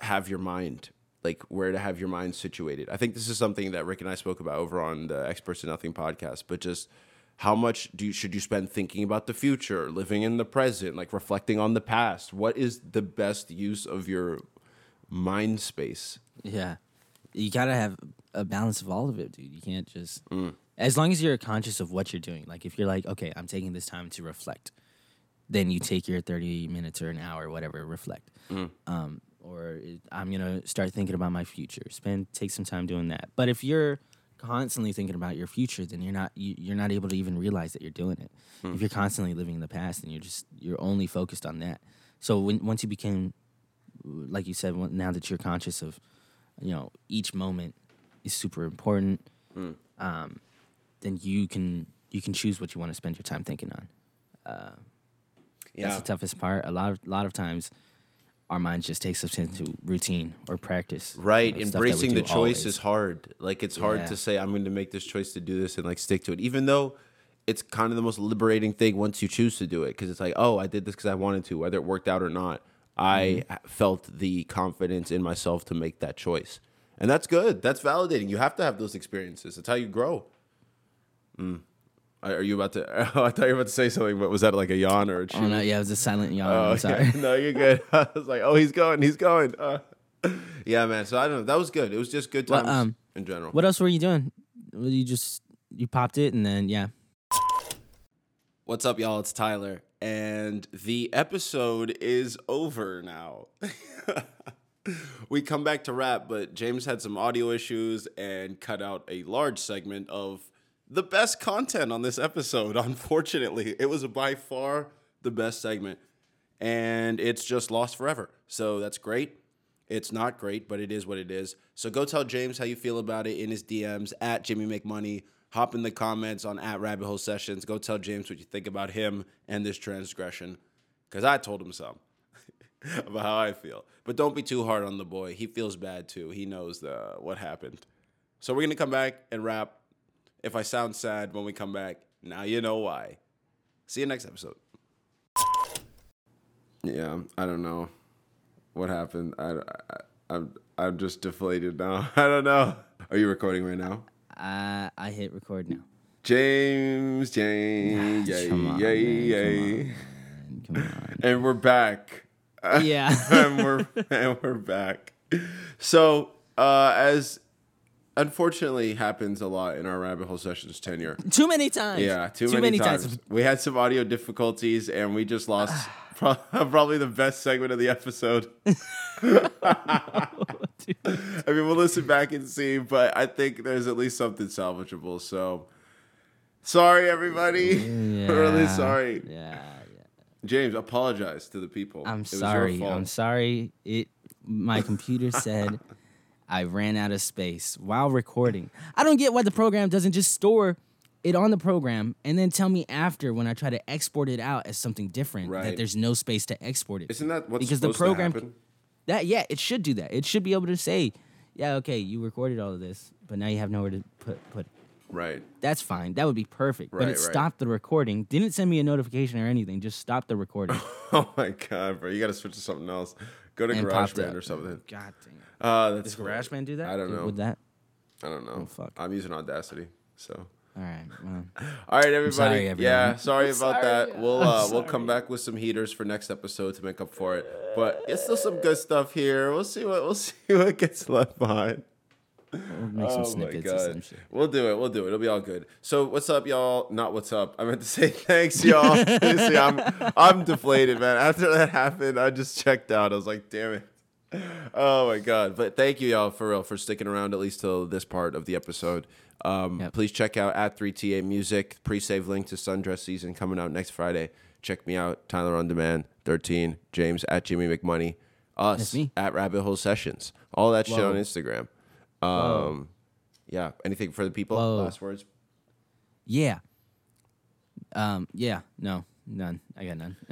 A: have your mind? like where to have your mind situated. I think this is something that Rick and I spoke about over on the Experts in Nothing podcast, but just how much do you, should you spend thinking about the future, living in the present, like reflecting on the past? What is the best use of your mind space?
B: Yeah. You gotta have a balance of all of it, dude. You can't just
A: Mm.
B: as long as you're conscious of what you're doing. Like if you're like, okay, I'm taking this time to reflect, then you take your 30 minutes or an hour, whatever, reflect.
A: Mm.
B: Um, or I'm gonna start thinking about my future. Spend take some time doing that. But if you're constantly thinking about your future, then you're not you, you're not able to even realize that you're doing it. If you're constantly living in the past, then you're just you're only focused on that. So when once you became, like you said, now that you're conscious of, you know, each moment is super important. Um, then you can you can choose what you want to spend your time thinking on. That's the toughest part. A lot of lot of times, our minds just takes us into routine or practice.
A: Right,
B: that we
A: embracing the choice
B: always.
A: is hard. Like it's hard
B: Yeah.
A: to say I'm going to make this choice to do this and like stick to it, even though it's kind of the most liberating thing once you choose to do it. Because it's like, oh, I did this because I wanted to, whether it worked out or not. I
B: Mm-hmm.
A: felt the confidence in myself to make that choice, and that's good. That's validating. You have to have those experiences. That's how you grow. Mm. Are you about to? Oh, I thought you were about to say something, but was that like a yawn or a chew?
B: Oh no, yeah, it was a silent yawn.
A: Oh, okay.
B: sorry.
A: no, you're good. I was like, oh, he's going, he's going. Uh, yeah, man. So I don't know. That was good. It was just good
B: Well, um,
A: in general.
B: What else were you doing? You just you popped it and then yeah.
A: What's up, y'all? It's Tyler, and the episode is over now. we come back to rap, but James had some audio issues and cut out a large segment of the best content on this episode. Unfortunately, it was by far the best segment, and it's just lost forever. So that's great. It's not great, but it is what it is. So go tell James how you feel about it in his DMs at Jimmy McMoney. Hop in the comments on at Rabbit Hole Sessions. Go tell James what you think about him and this transgression, because I told him some about how I feel. But don't be too hard on the boy. He feels bad too. He knows the what happened. So we're gonna come back and rap. If I sound sad when we come back, now you know why. See you next episode. Yeah, I don't know what happened. I, I I'm I'm just deflated now. I don't know. Are you recording right now?
B: Uh, I hit record now.
A: James, James, yay,
B: Come on,
A: yay,
B: man,
A: yay.
B: Come on.
A: And we're back.
B: Yeah.
A: and we're and we're back. So, uh, as unfortunately happens a lot in our rabbit hole sessions tenure.
B: Too many times.
A: Yeah, too, many, times. We had some audio difficulties, and we just lost pro- probably the best segment of the episode. I mean, we'll listen back and see, but I think there's at least something salvageable. So, sorry, everybody. really sorry.
B: Yeah, yeah.
A: James, apologize to the people.
B: I'm
A: It was your
B: sorry.
A: fault.
B: I'm sorry. It my computer said I ran out of space while recording. I don't get why the program doesn't just store it on the program and then tell me after when I try to export it out as something different
A: Right.
B: that there's no space to export it.
A: Isn't that what's
B: because the program that yeah, it should do that. It should be able to say, yeah, okay, you recorded all of this, but now you have nowhere to put put. It."
A: Right.
B: That's fine. That would be perfect. but
A: Right,
B: it
A: right.
B: stopped the recording. Didn't send me a notification or anything. Just stopped the recording.
A: Oh my god, bro! You got to switch to something else. Go to
B: and
A: GarageBand or something.
B: God dang it.
A: Uh, that's
B: Does GarageBand do that?
A: I don't know.
B: Would that?
A: I don't know.
B: Oh, fuck.
A: I'm using Audacity, so.
B: All right. Well,
A: All right, everybody.
B: sorry, everyone.
A: Yeah, sorry
B: I'm
A: about
B: sorry.
A: that. We'll uh, we'll come back with some heaters for next episode to make up for it. But it's still some good stuff here. We'll see what we'll see what gets left behind.
B: We'll make some
A: Oh
B: snippets or
A: god,
B: some shit.
A: we'll do it. We'll do it. It'll be all good. So what's up, y'all? Not what's up. I meant to say thanks, y'all. see, I'm I'm deflated, man. After that happened, I just checked out. I was like, damn it. Oh my god! But thank you, y'all, for real, for sticking around at least till this part of the episode. Um,
B: Yep.
A: Please check out at 3TA Music pre-save link to Sundress season coming out next Friday. Check me out, Tyler on Demand, 13, James at Jimmy McMoney, us at Rabbit Hole Sessions, all that shit on Instagram. Um, yeah. Anything for the people?
B: Whoa.
A: Last words.
B: Yeah. Um. Yeah. No. None. I got none.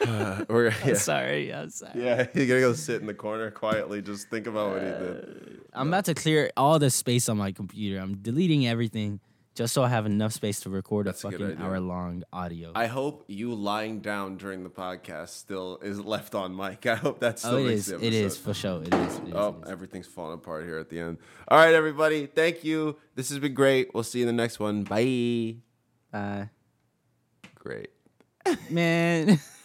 A: Uh, we're, yeah.
B: sorry. I'm sorry.
A: yeah, you gotta go sit in the corner quietly. Just think about what he did.
B: I'm about to clear all the space on my computer. I'm deleting everything just so I have enough space to record
A: That's a
B: fucking hour long audio.
A: I hope you lying down during the podcast still is left on mic. I hope that still
B: oh, it
A: makes
B: is. It is for sure. It is. It is,
A: Oh,
B: it is.
A: everything's falling apart here at the end. All right, everybody. Thank you. This has been great. We'll see you in the next one. Bye.
B: Uh,
A: Great.
B: man.